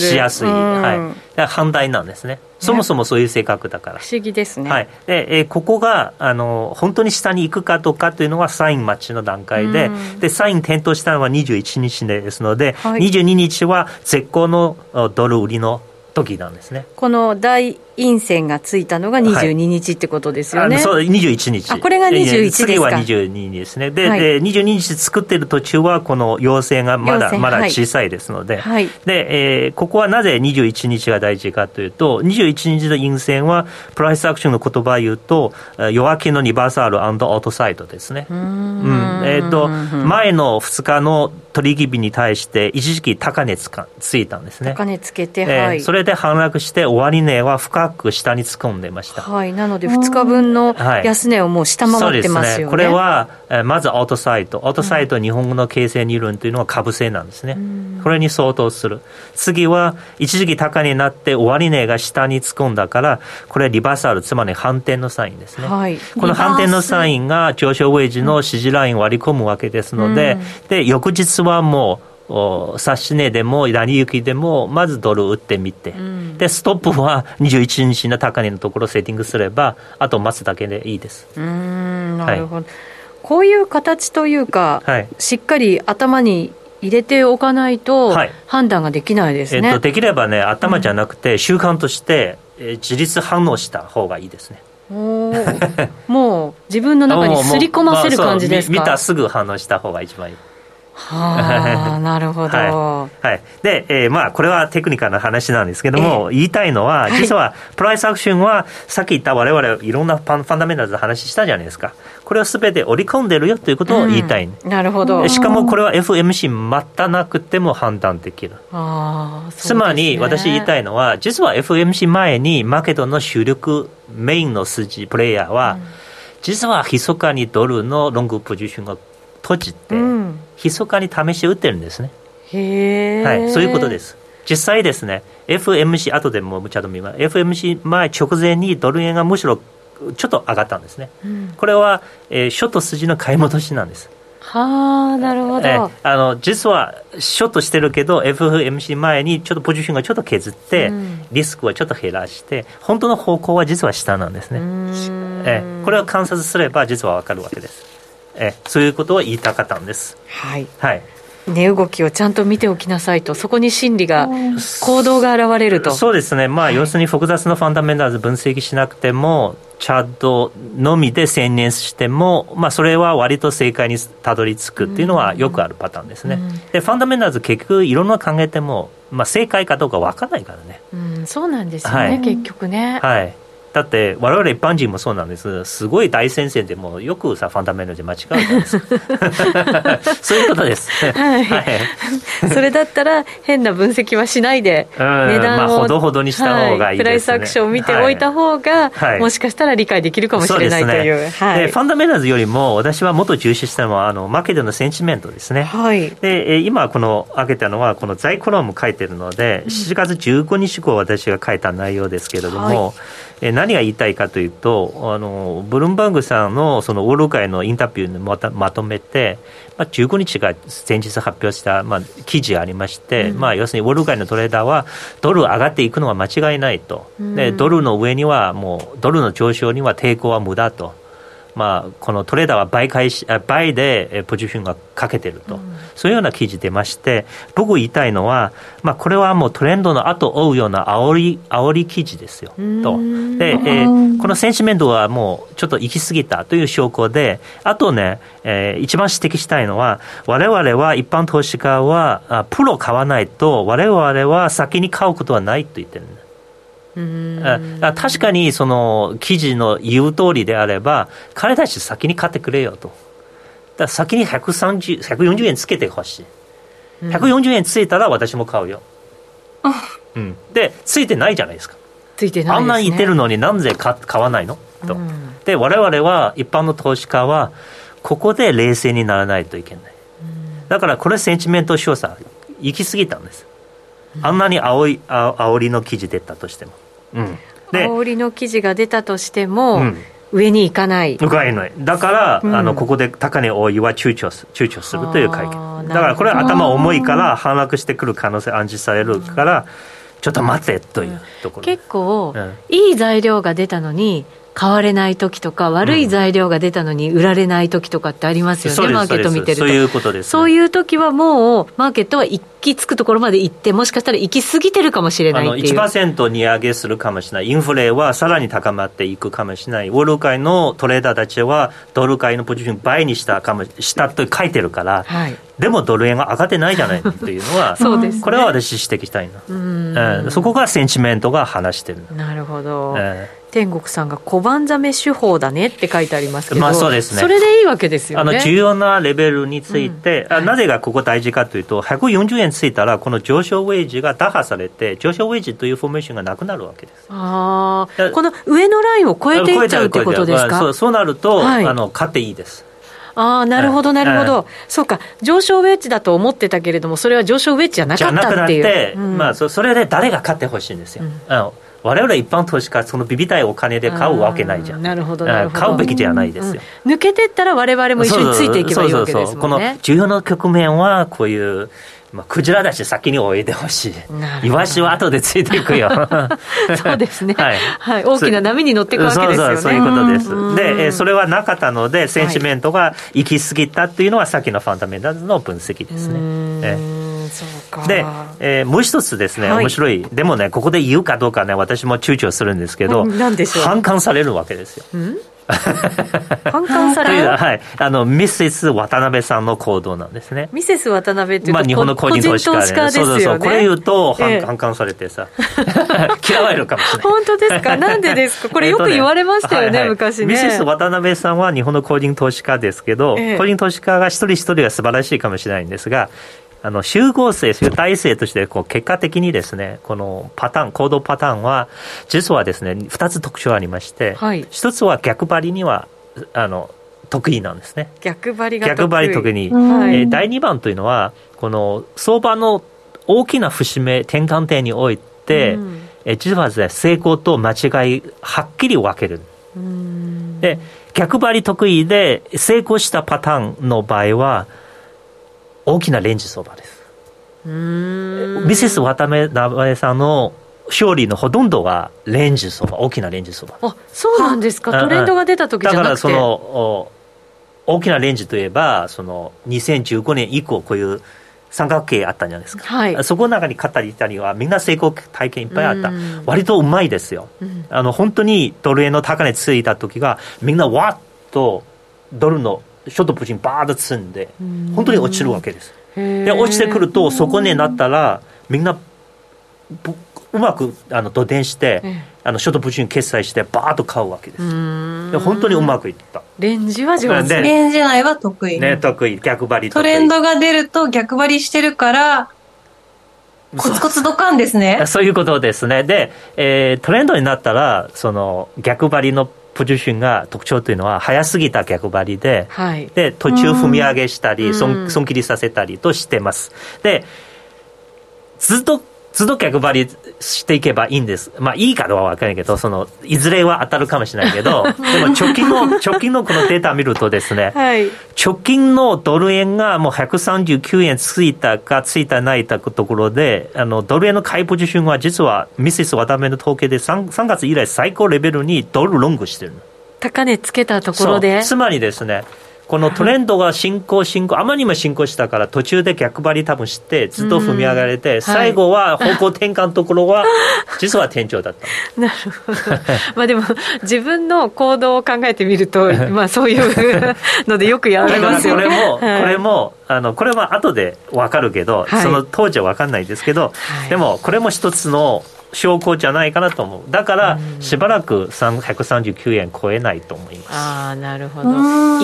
動しやすい、はい、反対なんですねそもそもそういう性格だから。不思議ですね。はい。で、えー、ここが、あの、本当に下に行くかどうかというのはサイン待ちの段階で、で、サイン点灯したのは21日ですので、はい、22日は絶好のドル売りの時なんですね。この第陰線がついたのが22日ってことですよね、はい、そう21日。あこれが21ですか？次は22日ですね。ではい、で22日作ってる途中はこの陽性がまだまだ小さいですので、はい、でえー、ここはなぜ21日が大事かというと21日の陰線はプライスアクションの言葉を言うと弱気のリバーサルオートサイドですね。うん。えーと、前の2日の取引日に対して一時期高値つかついたんですね。高値つけて、はい、それで反落して終値は深く下に突っ込んでました。はい。なので2日分の安値をもう下回ってますよね、ね、これはまずアウトサイト。アウトサイト日本語の形成理論というのは株性なんですね、これに相当する。次は一時期高値になって終値が下に突っ込んだからこれリバーサルつまり反転のサインですね、はい、この反転のサインが上昇ウェイジの支持ラインを割り込むわけですので、で翌日はもう指し値でも成り行きでもまずドル売ってみて、うん、でストップは21日の高値のところをセッティングすればあと待つだけでいいです。うんなるほど、はい、こういう形というか、はい、しっかり頭に入れておかないと判断ができないですね、はい、えっと、できればね頭じゃなくて習慣として、え自立反応した方がいいですね。もう自分の中に すり込ませる感じですか、まあ、見たすぐ反応した方が一番いいはあ、なるほど。はい。はい、で、えー、まあ、これはテクニカルな話なんですけども、えー、言いたいのは、実は、プライスアクションは、さっき言った我々いろんなファンファンダメンタルズの話したじゃないですか。これをすべて織り込んでるよということを言いたい、うん、なるほど。しかもこれは FMC 待たなくても判断できる。ああ、ね、つまり、私言いたいのは、実は FMC 前にマーケットの主力メインの数字、プレイヤーは、うん、実は密かにドルのロングポジションが閉じて、うん、密かに試し打ってるんですね。へはい、そういうことです。実際ですね、FMC、後でもちゃんと見ます、FMC 前直前にドル円がむしろちょっと上がったんですね。うん、これは、えー、ショット筋の買い戻しなんです。はあ、なるほど。えー、あの実はショットしてるけど FMC 前にちょっとポジションがちょっと削って、うん、リスクはちょっと減らして本当の方向は実は下なんですね。えー、これを観察すれば実はわかるわけです。えそういうことを言いたかったんです。はい、はい。値動きをちゃんと見ておきなさいと、そこに心理が、行動が現れると。そうですね、まあ、はい、要するに複雑なファンダメンタルズ分析しなくても、チャットのみで専念しても、まあ、それは割と正解にたどり着くっていうのはよくあるパターンですね。うん、でファンダメンタルズ、結局、いろんな考えても、まあ、正解かどうか分からないからね。うん、そうなんですよね、はい、結局ね。はいだって我々一般人もそうなんです。すごい大先生でもよくさファンダメンタルで間違うじゃないですか。そういうことです、はい、はい、それだったら変な分析はしないで値段を、まあ、ほどほどにした方がいいです、ね。はい、プライスアクションを見ておいた方が、はい、もしかしたら理解できるかもしれないという。ね、はい、ファンダメンタルズよりも私はもっと重視したのはあのマーケットのセンチメントですね、はい、で今この挙げたのはこの在コラム書いてるので7月15日後私が書いた内容ですけれども、え何が言いたいかというとあのブルームバーグさんのそのオール会のインタビューにまたまとめて、まあ、15日が前日発表した、まあ、記事がありまして、うん、まあ、要するにウォール街のトレーダーはドル上がっていくのは間違いないと、でドルの上にはもうドルの上昇には抵抗は無駄と。まあ、このトレーダーは倍買し倍でポジションがかけてると、うん、そういうような記事出まして、僕言いたいのは、まあ、これはもうトレンドの後追うような煽り煽り記事ですよ、と。で、えー、このセンチメントはもうちょっと行き過ぎたという証拠で、あとね、えー、一番指摘したいのは、我々は一般投資家は、プロ買わないと、我々は先に買うことはないと言ってるんです。確かにその記事の言う通りであれば、彼たち先に買ってくれよと。だ先に130 140円つけてほしい。140円ついたら私も買うよ。うん、で、ついてないじゃないですか。ついてない、ね、あん。なに言ってるのになん。で買わないのと。うん、で、我々は、一般の投資家は、ここで冷静にならないといけない。だからこれセンチメント調査、行き過ぎたん。です。あん。なに青い、あ煽りの記事出たとしても。うん、で煽りの記事が出たとしても、うん、上に行かない。行かない。だから、うん、あの、ここで高値多いは躊躇す、躊躇するという会見。だからこれは頭重いから反落してくる可能性暗示されるから、ちょっと待てというところ。結構、いい材料が出たのに、買われない時とか、悪い材料が出たのに売られない時とかってありますよね、うん、マーケット見てると。そういうことです、ね、そういう時はもう、マーケットは一き着くところまで行って、もしかしたら行き過ぎてるかもしれないっていう。1%値上げするかもしれない。インフレはさらに高まっていくかもしれない。ウォール界のトレーダーたちは、ドル買いのポジション倍にしたかも、したと書いてるから、はい、でもドル円が上がってないじゃないっていうのは、そうです、ね、これは私指摘したいな。うん、そこがセンチメントが話してる。なるほど。えー天国さんが小判ザメ手法だねって書いてありますけど、まあそうですね、それでいいわけですよね。あの重要なレベルについて、うん、なぜがここ大事かというと、140円ついたら、この上昇ウェイジが打破されて、上昇ウェイジというフォーメーションがなくなるわけです。あこの上のラインを超えていっちゃうってことですか？そうそうなると、はい、あの勝っていいです。ああ、なるほど、なるほど、そうか、上昇ウェッジだと思ってたけれども、それは上昇ウェッジじゃなかったっていう。じゃなくなって、うん、まあそ、それで誰が勝ってほしいんですよ。うん、我々一般投資家そのビビたいお金で買うわけないじゃん。なるほど買うべきではないですよ、うん、抜けてったら我々も一緒についていけばいいわけですもんね。この重要な局面はこういうまあ、クジラだし先に泳いでほしい。イワシは後でついていくよ。そうですね、はい。はい。大きな波に乗っていくわけですよね。そうそう、そういうことです。で、えそれはなかったので、センチメントが行き過ぎたっていうのは、さっきのファンダメンタルズの分析ですね。えで、えー、もう一つですね、面白い、はい、でもね、ここで言うかどうかね、私も躊躇するんですけど、反感されるわけですよ。反感される？はい、あのミセス渡辺さんの行動なんですね。ミセス渡辺っていうと、まあ、日本の個人投資家で、ね、そうそうそう、これ言うと反,、ええ、反感されてさ、嫌われるかもしれない。本当ですか、なんでですか、これよく言われましたよね、ねはいはい、昔ね。ミセス渡辺さんは日本の個人投資家ですけど、え、個人投資家が一人一人は素晴らしいかもしれないんですが、あの集合性、集大成としてこう結果的にですね、このパターン、行動パターンは、実はですね、2つ特徴ありまして、はい、1つは逆張りには、あの、得意なんですね。逆張りが逆張り特に。はい、えー、第2番というのは、この相場の大きな節目、転換点において、うん、え実はですね、成功と間違い、はっきり分ける。で、逆張り得意で成功したパターンの場合は、大きなレンジ相場です。ミセス渡辺さんの勝利のほとんどはレンジ相場、大きなレンジ相場。あ、そうなんですか？トレンドが出た時じゃなくて。だからその大きなレンジといえば、その2015年以降こういう三角形あったんじゃないですか。はい、そこの中に勝ったりいたりはみんな成功体験いっぱいあった。割とうまいですよ。あの本当にドル円の高値ついた時がみんなわっとドルのショートプチンバーッと積んで本当に落ちるわけです。で落ちてくるとそこになったらみんなうまくあの土電して、あのショートプチン決済してバーッと買うわけです。で本当にうまくいった。レンジは上手。レンジ内は得意。ね得意。逆張りトレンドが出ると逆張りしてるからコツコツドカンですね。そういうことですね。で、えー、トレンドになったらその逆張りのポジションが特徴というのは早すぎた逆張りではい、で途中踏み上げしたり損損切りさせたりとしてます。でずっと都度逆張りしていけばいいんです。まあいいかどうかは分からないけど、その、いずれは当たるかもしれないけど、でも直近の、直近のこのデータ見るとですね、はい、直近のドル円がもう139円ついたかついたないたところで、あの、ドル円の買いポジションは実はミセス渡辺の統計で 3, 3月以来最高レベルにドルロングしてる高値つけたところで。つまりですね、このトレンドが進行進行、あまりにも進行したから途中で逆張り多分してずっと踏み上がれて、最後は方向転換のところは 実は天井だった。なるほど。まあでも自分の行動を考えてみると、まあそういうのでよくやられますよね。これも、これも、あの、これは後でわかるけど、その当時はわかんないですけど、でもこれも一つの証拠じゃないかなと思う。だからしばらく139円超えないと思います。ああなるほど。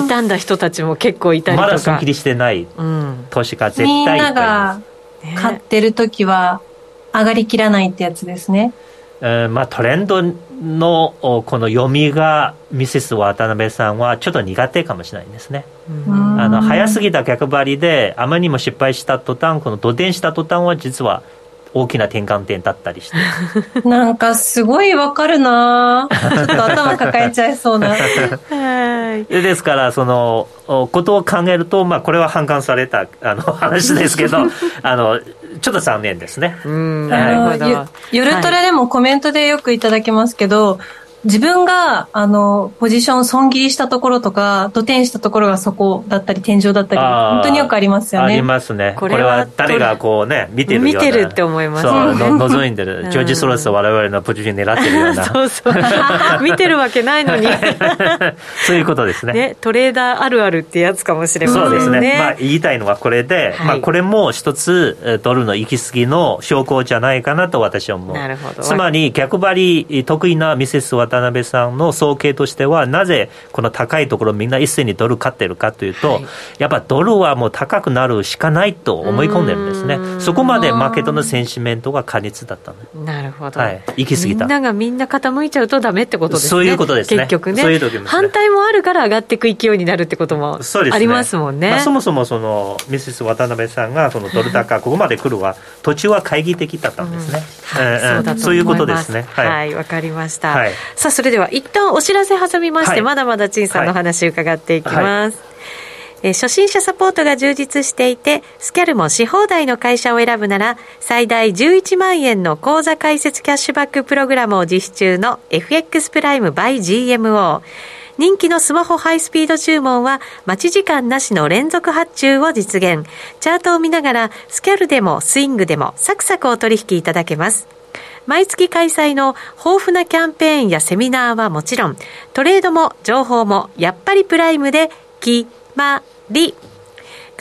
傷んだ人たちも結構いたりとか。まだ損切りしてない投資家絶対みんなが買ってる時は上がりきらないってやつですね、えー、まあトレンドのこの読みがミセス渡辺さんはちょっと苦手かもしれないですね。あの早すぎた逆張りであまりにも失敗した途端この土電した途端は実は大きな転換点だったりして。なんかすごいわかるな。ちょっと頭抱えちゃいそうな。はい。ですからそのことを考えると、まあ、これは反感されたあの 話ですけど あのちょっと残念ですね。うん。なるほど。夜トレでもコメントでよくいただきますけど、自分が、あの、ポジション損切りしたところとか、土点したところがそこだったり、天井だったり、本当によくありますよね。ありますね。これは誰がこうね、見てる見てるって思います。そう、の覗いてる。ジョージ・ソロス我々のポジション狙ってるような。そうそう。見てるわけないのに。そういうことですね。ね、トレーダーあるあるってやつかもしれませんね。そうですね。まあ、言いたいのはこれで、はい、まあ、これも一つ、ドルの行き過ぎの証拠じゃないかなと私は思う。なるほど。つまり、逆張り得意なミセス渡辺さんの総計としては、なぜこの高いところみんな一斉にドル買ってるかというと、はい、やっぱドルはもう高くなるしかないと思い込んでるんですね。そこまでマーケットのセンチメントが過熱だったなるほど。はい。行き過ぎた。みんながみんな傾いちゃうとダメってことですね。そういうことですね。結局ね。そういうね、反対もあるから上がっていく勢いになるってこともありますもんね。ねまあ、そもそもそのミセス渡辺さんがそのドル高ここまで来るは途中は懐疑的だったんですね。うん、そうだとそういうことですね。はい、わ、はい、かりました。はい、さあそれでは一旦お知らせ挟みまして、はい、まだまだ陳さんの話伺っていきます。え初心者サポートが充実していて、スキャルもし放題の会社を選ぶなら、最大11万円の口座開設キャッシュバックプログラムを実施中の FX プライム by GMO。人気のスマホハイスピード注文は待ち時間なしの連続発注を実現。チャートを見ながらスキャルでもスイングでもサクサクお取引いただけます。毎月開催の豊富なキャンペーンやセミナーはもちろん、トレードも情報もやっぱりプライムで決まり。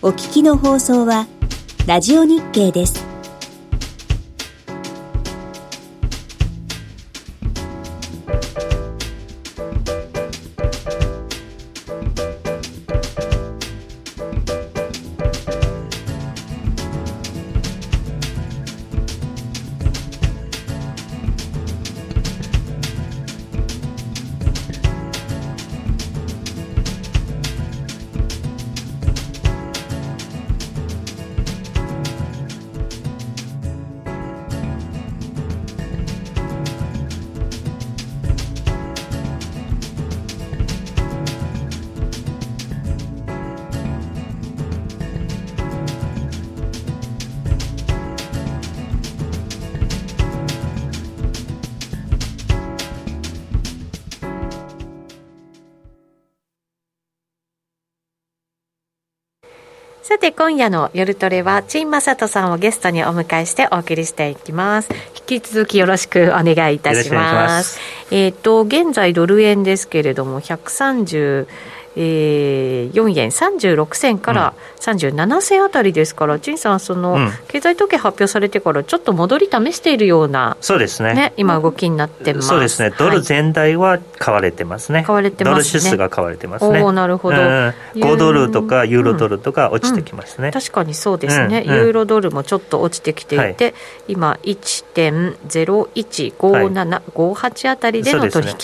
お聞きの放送は、ラジオ日経です。さて今夜の夜トレは陳正人さんをゲストにお迎えしてお送りしていきます。引き続きよろしくお願いいたします。えっ、ー、と現在ドル円ですけれども130えー、4円36銭から37銭あたりですから、陳さん、その、経済統計発表されてから、ちょっと戻り試しているような、そうですね、ね、今、動きになってます。そうですね、ドル全体は買われてますね、買われてます、ね、ドル指数が買われてますね、おなるほど、うん、5ドルとかユーロドルとか落ちてきますね、うん、確かにそうですね、ユーロドルもちょっと落ちてきていて、はい、今、1.015758あたりでの取引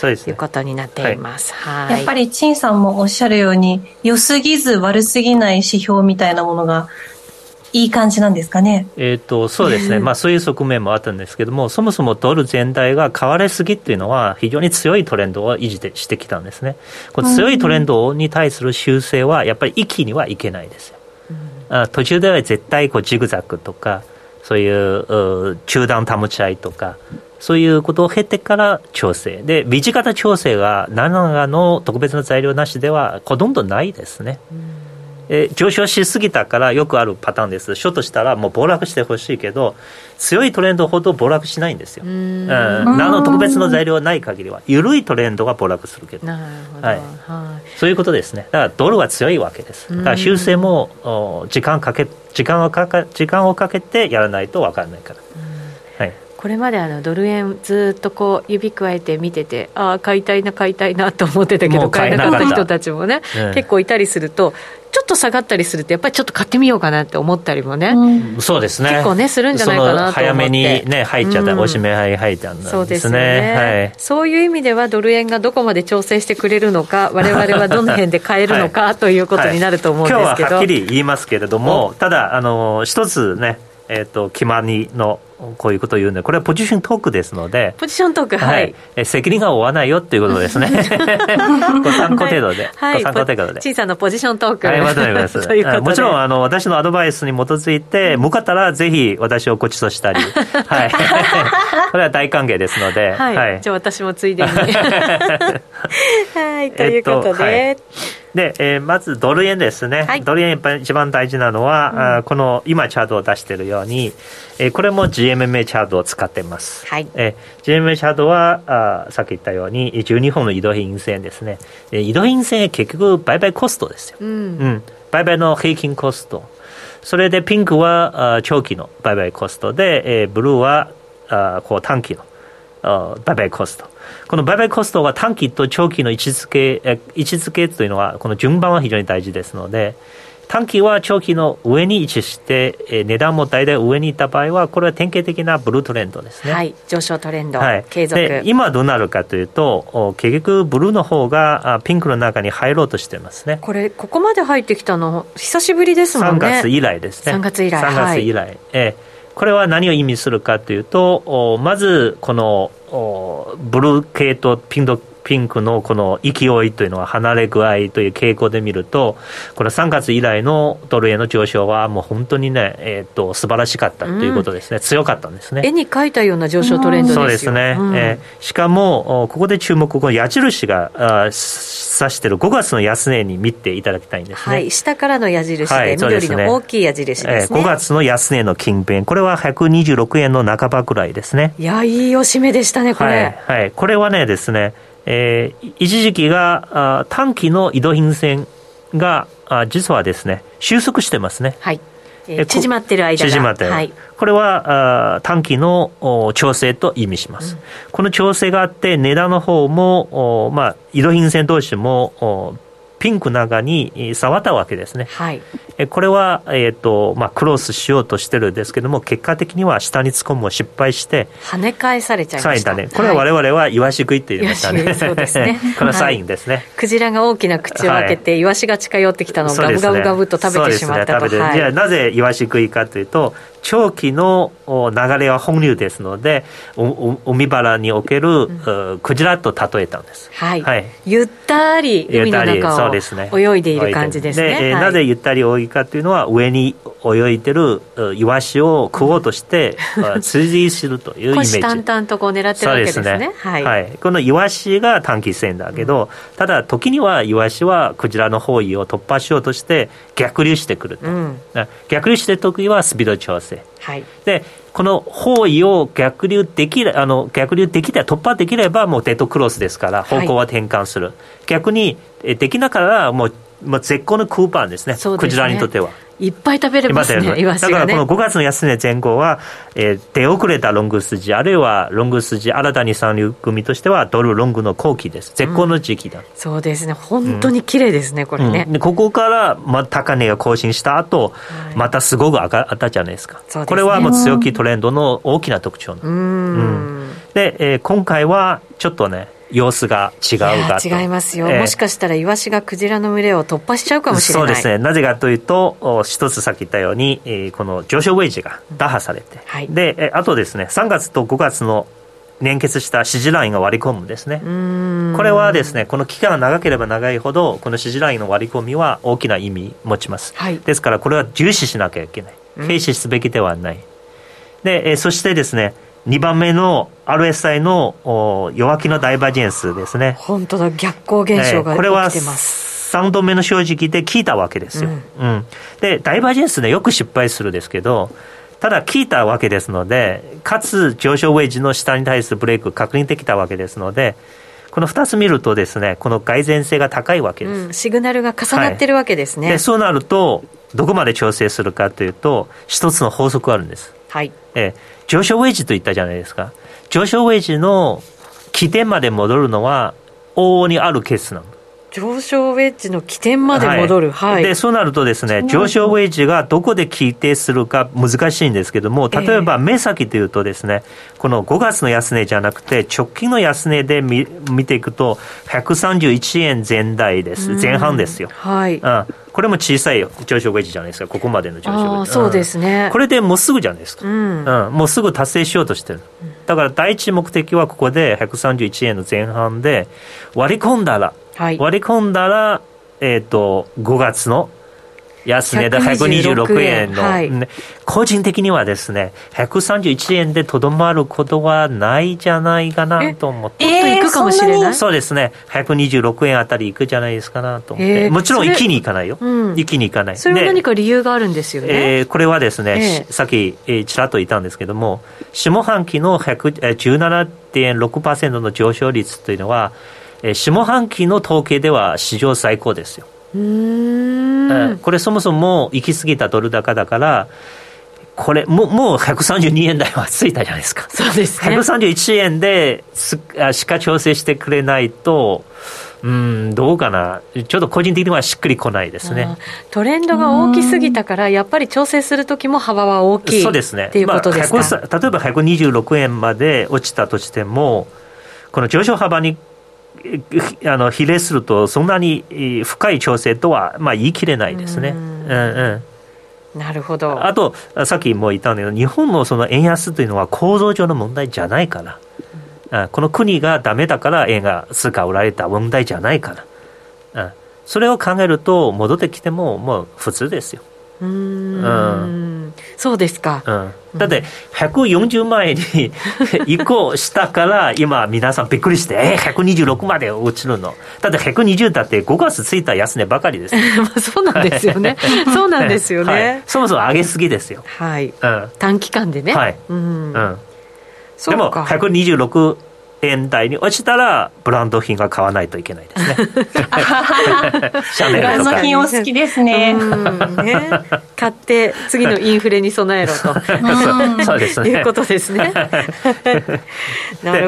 ということになっています。はい、やっぱり陳さんんもおっしゃるように、良すぎず悪すぎない指標みたいなものが、いい感じなんですかね？えっ、と、そうですね。まあ、そういう側面もあったんですけども、そもそもドル全体が買われすぎっていうのは、非常に強いトレンドを維持してきたんですね。この強いトレンドに対する修正は、やっぱり一気にはいけないですよ。あ途中では絶対こうジグザグとか、そういう中断保ち合いとか、そういうことを経てから調整。で、短型調整が何らの特別な材料なしではほとんどないですね。え上昇しすぎたからよくあるパターンです。ショートしたらもう暴落してほしいけど、強いトレンドほど暴落しないんですよ。うん、何の特別な材料ない限りは、緩いトレンドが暴落するけど。はい、そういうことですね。だからドルは強いわけです。だから修正も時間かけ、時間をかけ、時間をかけてやらないと分からないから。これまであのドル円ずっとこう指くわえて見ててああ買いたいな買いたいなと思ってたけど買えなかった人たちもね、うん、結構いたりするとちょっと下がったりするとやっぱりちょっと買ってみようかなって思ったりもね、うん、そうですね。結構ねするんじゃないかなと早めにね入っちゃった、うん、おしめ入入ったんですね。そうですね、はい、そういう意味ではドル円がどこまで調整してくれるのか 我々はどの辺で買えるのか、はい、ということになると思うんですけど、今日ははっきり言いますけれどもただあの一つねえーと、決まりのこういうことを言うんで、これはポジショントークですので、ポジショントーク、はい、はい、責任が負わないよっていうことですね、ご参考程度で、はい、ご参考程度で、小さなポジショントーク、はい、ま とめますもちろんあの私のアドバイスに基づいて、向かったらぜひ私をごちそうしたり、はい、これは大歓迎ですので、はい、はい、じゃあ私もついでに。はい、ということで。えっとで、えー、まずドル円ですね、はい、ドル円一番大事なのは、うん、あこの今チャートを出しているように、えー、これも GMMA チャートを使っています、はい。えー、GMMA チャートはあさっき言ったように12本の移動平均線ですね、えー、移動平均線結局売買コストですよ、うん、うん、売買の平均コスト。それでピンクはあ長期の売買コストで、えー、ブルーはあこう短期の売買コストこの売買コストは短期と長期の位置づけ、位置づけというのは、この順番は非常に大事ですので、短期は長期の上に位置して、え値段も大体上にいった場合は、これは典型的なブルートレンドですね。はい、上昇トレンド、はい、継続。で今どうなるかというと、結局、ブルーの方がピンクの中に入ろうとしてますね。これ、ここまで入ってきたの、久しぶりですもんね。3月以来ですね。3月以来。3月以来。はい、えこれは何を意味するかというと、まず、このブルー系とピンクピンクのこの勢いというのは離れ具合という傾向で見ると、この3月以来のドル円の上昇は、もう本当にね、えー、と素晴らしかったということですね、うん、強かったんですね。絵に描いたような上昇トレンドそうですね、うん、えー、しかも、ここで注目、この矢印があ指している5月の安値に見ていただきたいんですね、はい、下からの矢印で、はい、緑の大きい矢印ですね、えー、5月の安値の近辺、これは126円の半ばくらいですね。いや、いいおしめでしたね、これ。はい、はい、これはねですね、えー、一時期があ短期の移動品線があ実はですね収束してますね。はい。えー、縮まってる間縮まってる、はい、これはあ短期のお調整と意味します、うん、この調整があって値段の方もお、まあ、移動品線同士もおピンク中に触ったわけですね。はい、これは、えーとまあ、クロスしようとしてるんですけども、結果的には下に突っ込むを失敗して、跳ね返されちゃいました。ね、これは我々はイワシ食いって言いましたね。そうですね。このサインですね、はい、クジラが大きな口を開けて、はい、イワシが近寄ってきたのをガブガブガブと食べてしまったと。ね、じゃあなぜイワシ食いかというと、長期の流れは本流ですので、海原における、うん、クジラと例えたんです。はい。はい、ゆったり海の中を泳いでいる感じですね。で、はい、なぜゆったり泳ぎかというのは、上に泳いでるイワシを食おうとして、追随するというイメージ。淡々とこう狙ってるわけですね。すねはい、はい。このイワシが短期戦だけど、うん、ただ時にはイワシはクジラの方位を突破しようとして逆流してくると。うん、逆流してる時はスピード調整。はい。で、この方位を逆流できあの逆流できた突破できればもうデッドクロスですから方向は転換する、はい、逆にできながらもうまあ、絶好のクーパーですね、すね。クジラにとっては。いっぱい食べれますね、ね、だからこの5月の安値前後は、えー、出遅れたロング筋、あるいはロング筋、新たに参入組としては、ドルロングの後期です、絶好の時期だ、うん、そうですね、本当に綺麗ですね、うん、これね、うん、ここからま高値が更新した後、はい、またすごく上がったじゃないですか、すね、これはもう強気トレンドの大きな特徴うん、で、えー、今回はちょっとね、様子が違うか違いますよ、えー、もしかしたらイワシがクジラの群れを突破しちゃうかもしれない。そうですね。なぜかというと一つさっき言ったように、えー、この上昇ウェイジが打破されて、はい、であとですね3月と5月の連結した支持ラインが割り込むんですね。これはですねこの期間が長ければ長いほどこの支持ラインの割り込みは大きな意味持ちます、はい、ですからこれは重視しなきゃいけない。軽視すべきではない、で、えー、そしてですね2番目の RSI の弱気のダイバージェンスですね。本当だ、逆行現象が起きてます。これは3度目の正直で聞いたわけですよ。うん、うん、で、ダイバージェンスでよく失敗するんですけど、ただ聞いたわけですので、かつ上昇ウェイジの下に対するブレイク確認できたわけですので、この2つ見るとですね、この蓋然性が高いわけです。うん、シグナルが重なってるわけですね。はい、でそうなると、どこまで調整するかというと、一つの法則があるんです。はい、えー、上昇ウェッジと言ったじゃないですか。上昇ウェッジの起点まで戻るのは往々にあるケースなの。上昇ウェッジの起点まで戻る、はい、はい、でそうなるとですね上昇ウェッジがどこで規定するか難しいんですけども例えば目先というとですねこの5月の安値じゃなくて直近の安値で見見ていくと131円前台です。前半ですよ、はい、うんこれも小さい上昇ウェッジじゃないですか、ここまでの上昇ウェッジ。そうですね、うん、これでもうすぐじゃないですか、うん、うん、もうすぐ達成しようとしてる。だから第一目的はここで131円の前半で割り込んだら、はい、割り込んだら、えっ、ー、と、5月の安値で126円の、はい、個人的にはですね、131円でとどまることはないじゃないかなと思って。えー、くかもしれない？そうですね、126円あたりいくじゃないですかなと思って。えー、もちろん一気にいかないよ。うん、一気にいかない。それは何か理由があるんですよね？えー、これはですね、えー、さっき、えー、ちらっと言ったんですけども、下半期の17.6%の上昇率というのは、えー、下半期の統計では史上最高ですよ。うん。これそもそも行き過ぎたドル高だからこれもうもう132円台はついたじゃないですか。そうですね。131円ですしか調整してくれないとうんどうかな。ちょっと個人的にはしっくりこないですね。トレンドが大きすぎたからやっぱり調整する時も幅は大きいそうですね。っていうことですか、まあ、例えば126円まで落ちたとしてもこの上昇幅にあの比例するとそんなに深い調整とはまあ言い切れないですね。うん。うんなるほど。あとさっきも言ったんだけど日本のその円安というのは構造上の問題じゃないから、うん、この国がダメだから円が通貨売られた問題じゃないから、うん、それを考えると戻ってきてももう普通ですよ。うん、そうですか、うん、だって140万円に 移行したから今皆さんびっくりしてえー、126まで落ちるの。だって120だって5月ついた安値ばかりです そうなんですよね。そうなんですよね、はい、そもそも上げすぎですよ。はい、うん、短期間でね。はい、うん、うん、でも126円台に落ちたらブランド品が買わないといけないですね。シャネルブランド品お好きですね。ね買って次のインフレに備えろと。そうですね。いうことですね。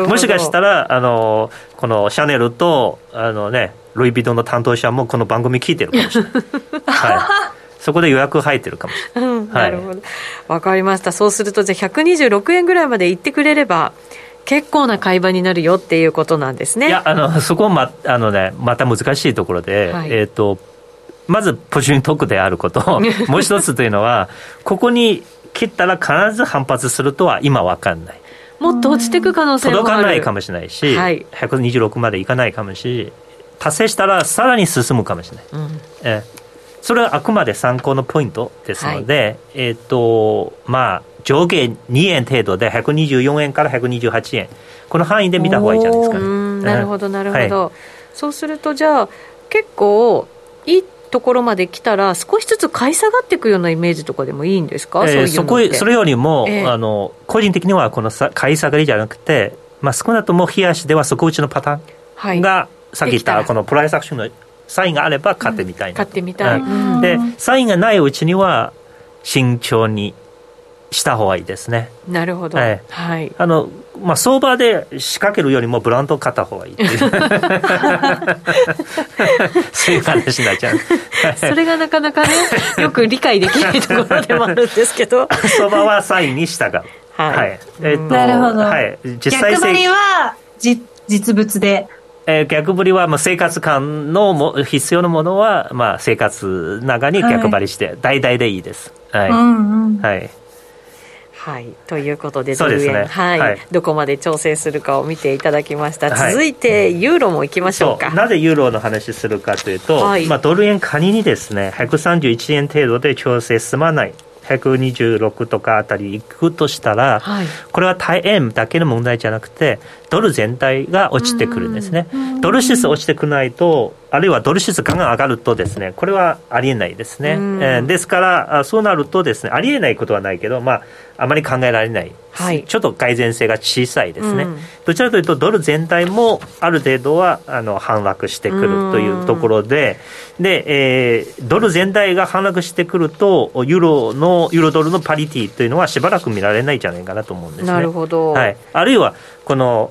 もしかしたらあのこのシャネルとあのねルイ・ヴィトンの担当者もこの番組聞いてるかもしれない。はい。そこで予約入ってるかもしれない。うん、なるほど。わ、かりました。そうするとじゃあ126円ぐらいまで行ってくれれば。結構な会話になるよっていうことなんですね。いや、あの、そこはま、あのね、また難しいところで、はい、えっ、ー、と、まずポジショントークであること、もう一つというのは、ここに切ったら必ず反発するとは今わかんない。もっと落ちていく可能性も届かないかもしれないし、はい、126までいかないかもし達成したらさらに進むかもしれない。うん、えそれはあくまで参考のポイントですので、はい、えっ、ー、と、まあ、上下2円程度で124円から128円。この範囲で見た方がいいじゃないですか、ね、なるほどなるほど、はい、そうするとじゃあ結構いいところまで来たら少しずつ買い下がっていくようなイメージとかでもいいんですか、えー、そこそれよりも、えー、あの個人的にはこのさ買い下がりじゃなくて、まあ、少なくとも冷やしでは底打ちのパターンが、はい、さっき言ったこのプライスアクションのサインがあれば買ってみたいな、うん、買ってみたい、うん、でサインがないうちには慎重にした方がいいですね。なるほど。はい。はい、あの、まあ、相場で仕掛けるよりもブランドを買った方がいいっていう そういう話になっちゃう。それがなかなかね、よく理解できないところでもあるんですけど。相場はサインに従う。はい。はい、えー、っと、なるほど。はい。実際逆張りはじ実物で？えー、逆振りはまあ生活感のも必要なものはまあ生活中に逆張りして、大々でいいです。はい。うんうん、はい。はい、ということでドル円、ね、はい、はい、どこまで調整するかを見ていただきました、はい、続いてユーロもいきましょうか。なぜユーロの話するかというと、はい、まあ、ドル円仮にですね131円程度で調整済まない。126とかあたりいくとしたら、はい、これは対円だけの問題じゃなくてドル全体が落ちてくるんですね。ドル指数落ちてくないとあるいはドル指数が上がるとですねこれはありえないですね、えー、ですからそうなるとですねありえないことはないけど、まあ、あまり考えられない、はい、ちょっと改善性が小さいですね、うん、どちらかというとドル全体もある程度はあの反落してくるというところでで、えー、ドル全体が反落してくるとユーロのユーロドルのパリティというのはしばらく見られないんじゃないかなと思うんですね。なるほど、はい、あるいはこの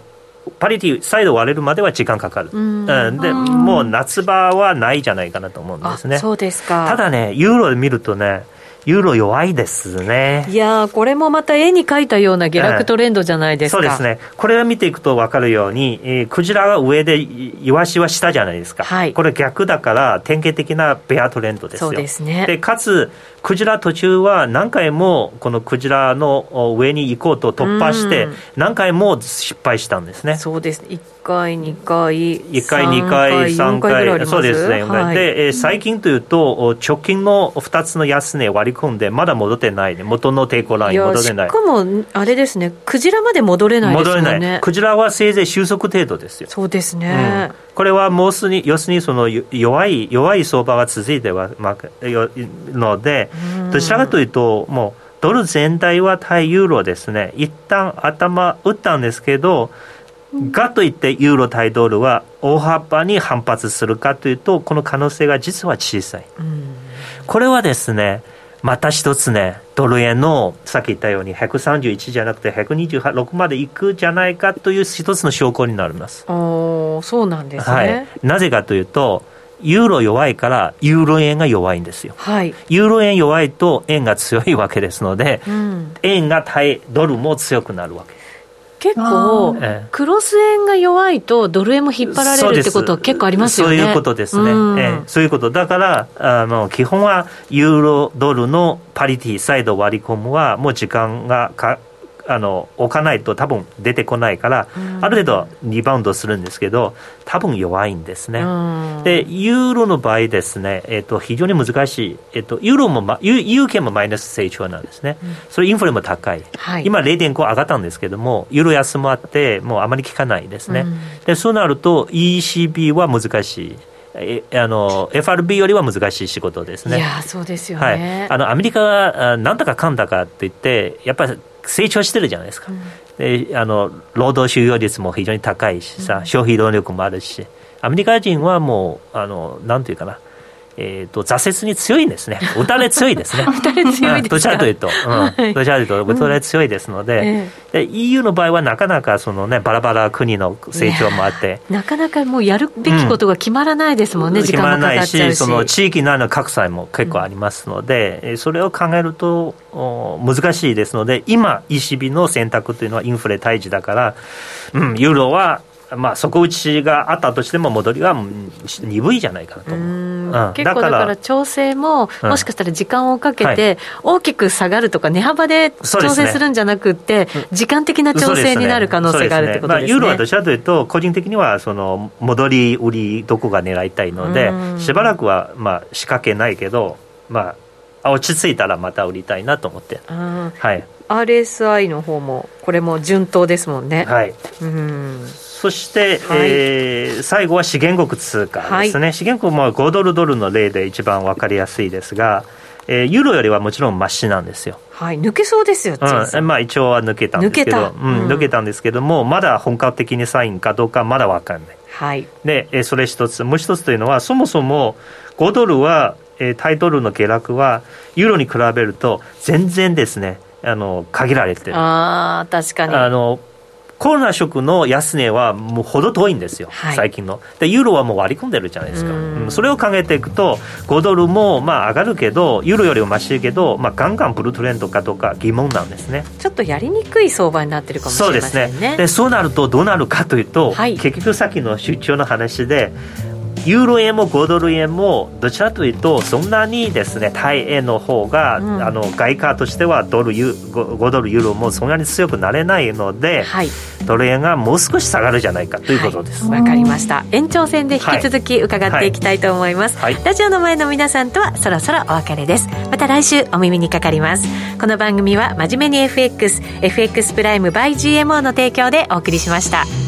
パリティ再度割れるまでは時間かかる、うん、でもう夏場はないじゃないかなと思うんですね。そうですか。ただねユーロで見るとねユーロ弱いですね。いやこれもまた絵に描いたような下落トレンドじゃないですか。そうですね。これを見ていくと分かるように、えー、クジラが上で、イワシは下じゃないですか。はい、これ逆だから、典型的なベアトレンドですよ。そうですね。で、かつ、クジラ途中は何回もこのクジラの上に行こうと突破して、何回も失敗したんですね。そうです。回、2回、1回、2回、3回、そうですね、はい、で、えー、最近というと、直近の2つの安値割り込んで、まだ戻ってない、ね、元の抵抗ライン戻れない。しかも、あれですね、クジラまで戻れないですね。戻れない。クジラはせいぜい収束程度ですよ。そうですね。うん、これはもうすでに、要するにその弱い、弱い相場が続いては、まあ、ので、どちらかというと、もう、ドル全体は対ユーロですね、一旦頭打ったんですけど、がといってユーロ対ドルは大幅に反発するかというとこの可能性が実は小さい、これはですねまた一つねドル円のさっき言ったように131じゃなくて126までいくじゃないかという一つの証拠になります。おそうなんですね、はい、なぜかというとユーロ弱いからユーロ円が弱いんですよ、はい、ユーロ円弱いと円が強いわけですので、うん、円が対ドルも強くなるわけ結構、クロス円が弱いと、ドル円も引っ張られるってことは結構ありますよね。そういうことですね。うん、えそういうこと。だから、あの基本はユーロドルのパリティ再度割り込むは、もう時間がかあの置かないと多分出てこないから、うん、ある程度リバウンドするんですけど多分弱いんですね、うん、でユーロの場合ですね、えーと、非常に難しい、えーと、ユーロも、ま、ユー券もマイナス成長なんですね、うん、それインフレも高い、はい、今0.5上がったんですけどもユーロ安もあってもうあまり効かないですね、でそうなると ECB は難しい。あの FRB よりは難しい仕事ですね。いやそうですよね、はい、あのアメリカがなんだかかんだかって言ってやっぱり成長してるじゃないですか、うん、であの労働収容率も非常に高いしさ、消費動力もあるし。アメリカ人はもうあのなんていうかなえーと、挫折に強いんですね、打たれ強いですね、打たれ強いどちらというと、うん、どちらというと、打たれ強いですので、で EU の場合はなかなかその、ね、バラバラ国の成長もあって、なかなかもうやるべきことが決まらないですもんね、うん、時間もかかっちゃうし、その地域内の格差も結構ありますので、うん、それを考えると難しいですので、今、ECB の選択というのはインフレ退治だから、うん、ユーロはまあ、底打ちがあったとしても戻りは鈍いじゃないかなと思う、うん、結構だから調整も、もしかしたら時間をかけて大きく下がるとか値幅で調整するんじゃなくて、時間的な調整になる可能性があるってことですね、ね。まあ、ユーロはどちらかというと個人的にはその戻り売りどこが狙いたいのでしばらくはまあ仕掛けないけどまあ落ち着いたらまた売りたいなと思って、はい、RSI の方もこれも順当ですもんね。はい。うんそして、はい、えー、最後は資源国通貨ですね、はい、資源国も5ドルドルの例で一番分かりやすいですが、えー、ユーロよりはもちろんましなんですよ。はい、抜けそうですよ、うん、まあ、一応は抜けたんですけど、抜け,、うん、抜けたんですけども、まだ本格的にサインかどうかまだ分かんない。はい、で、えー、それ一つ、もう一つというのは、そもそも5ドルは、えー、タイトルの下落は、ユーロに比べると、全然ですね、あの限られてる。あ確かに。あのコロナ食の安値はもうほど遠いんですよ、はい、最近の。で、ユーロはもう割り込んでるじゃないですか。うん、それを考えていくと、5ドルもまあ上がるけど、ユーロよりも増しいけど、まあ、ガンガンブルートレンドかどうか疑問なんですね。ちょっとやりにくい相場になってるかもしれませんね。そうですね。で、そうなるとどうなるかというと、はい、結局さっきの出張の話で、ユーロ円も5ドル円もどちらというとそんなにですね対円の方が、うん、あの外貨としてはドルユ 5, ドルユーロもそんなに強くなれないので、はい、ドル円がもう少し下がるじゃないかということですわ、はい、かりました。延長戦で引き続き伺っていきたいと思います、はい、ラジオの前の皆さんとはそろそろお別れです。また来週お耳にかかります。この番組は真面目に FXFX プライム by GMO の提供でお送りしました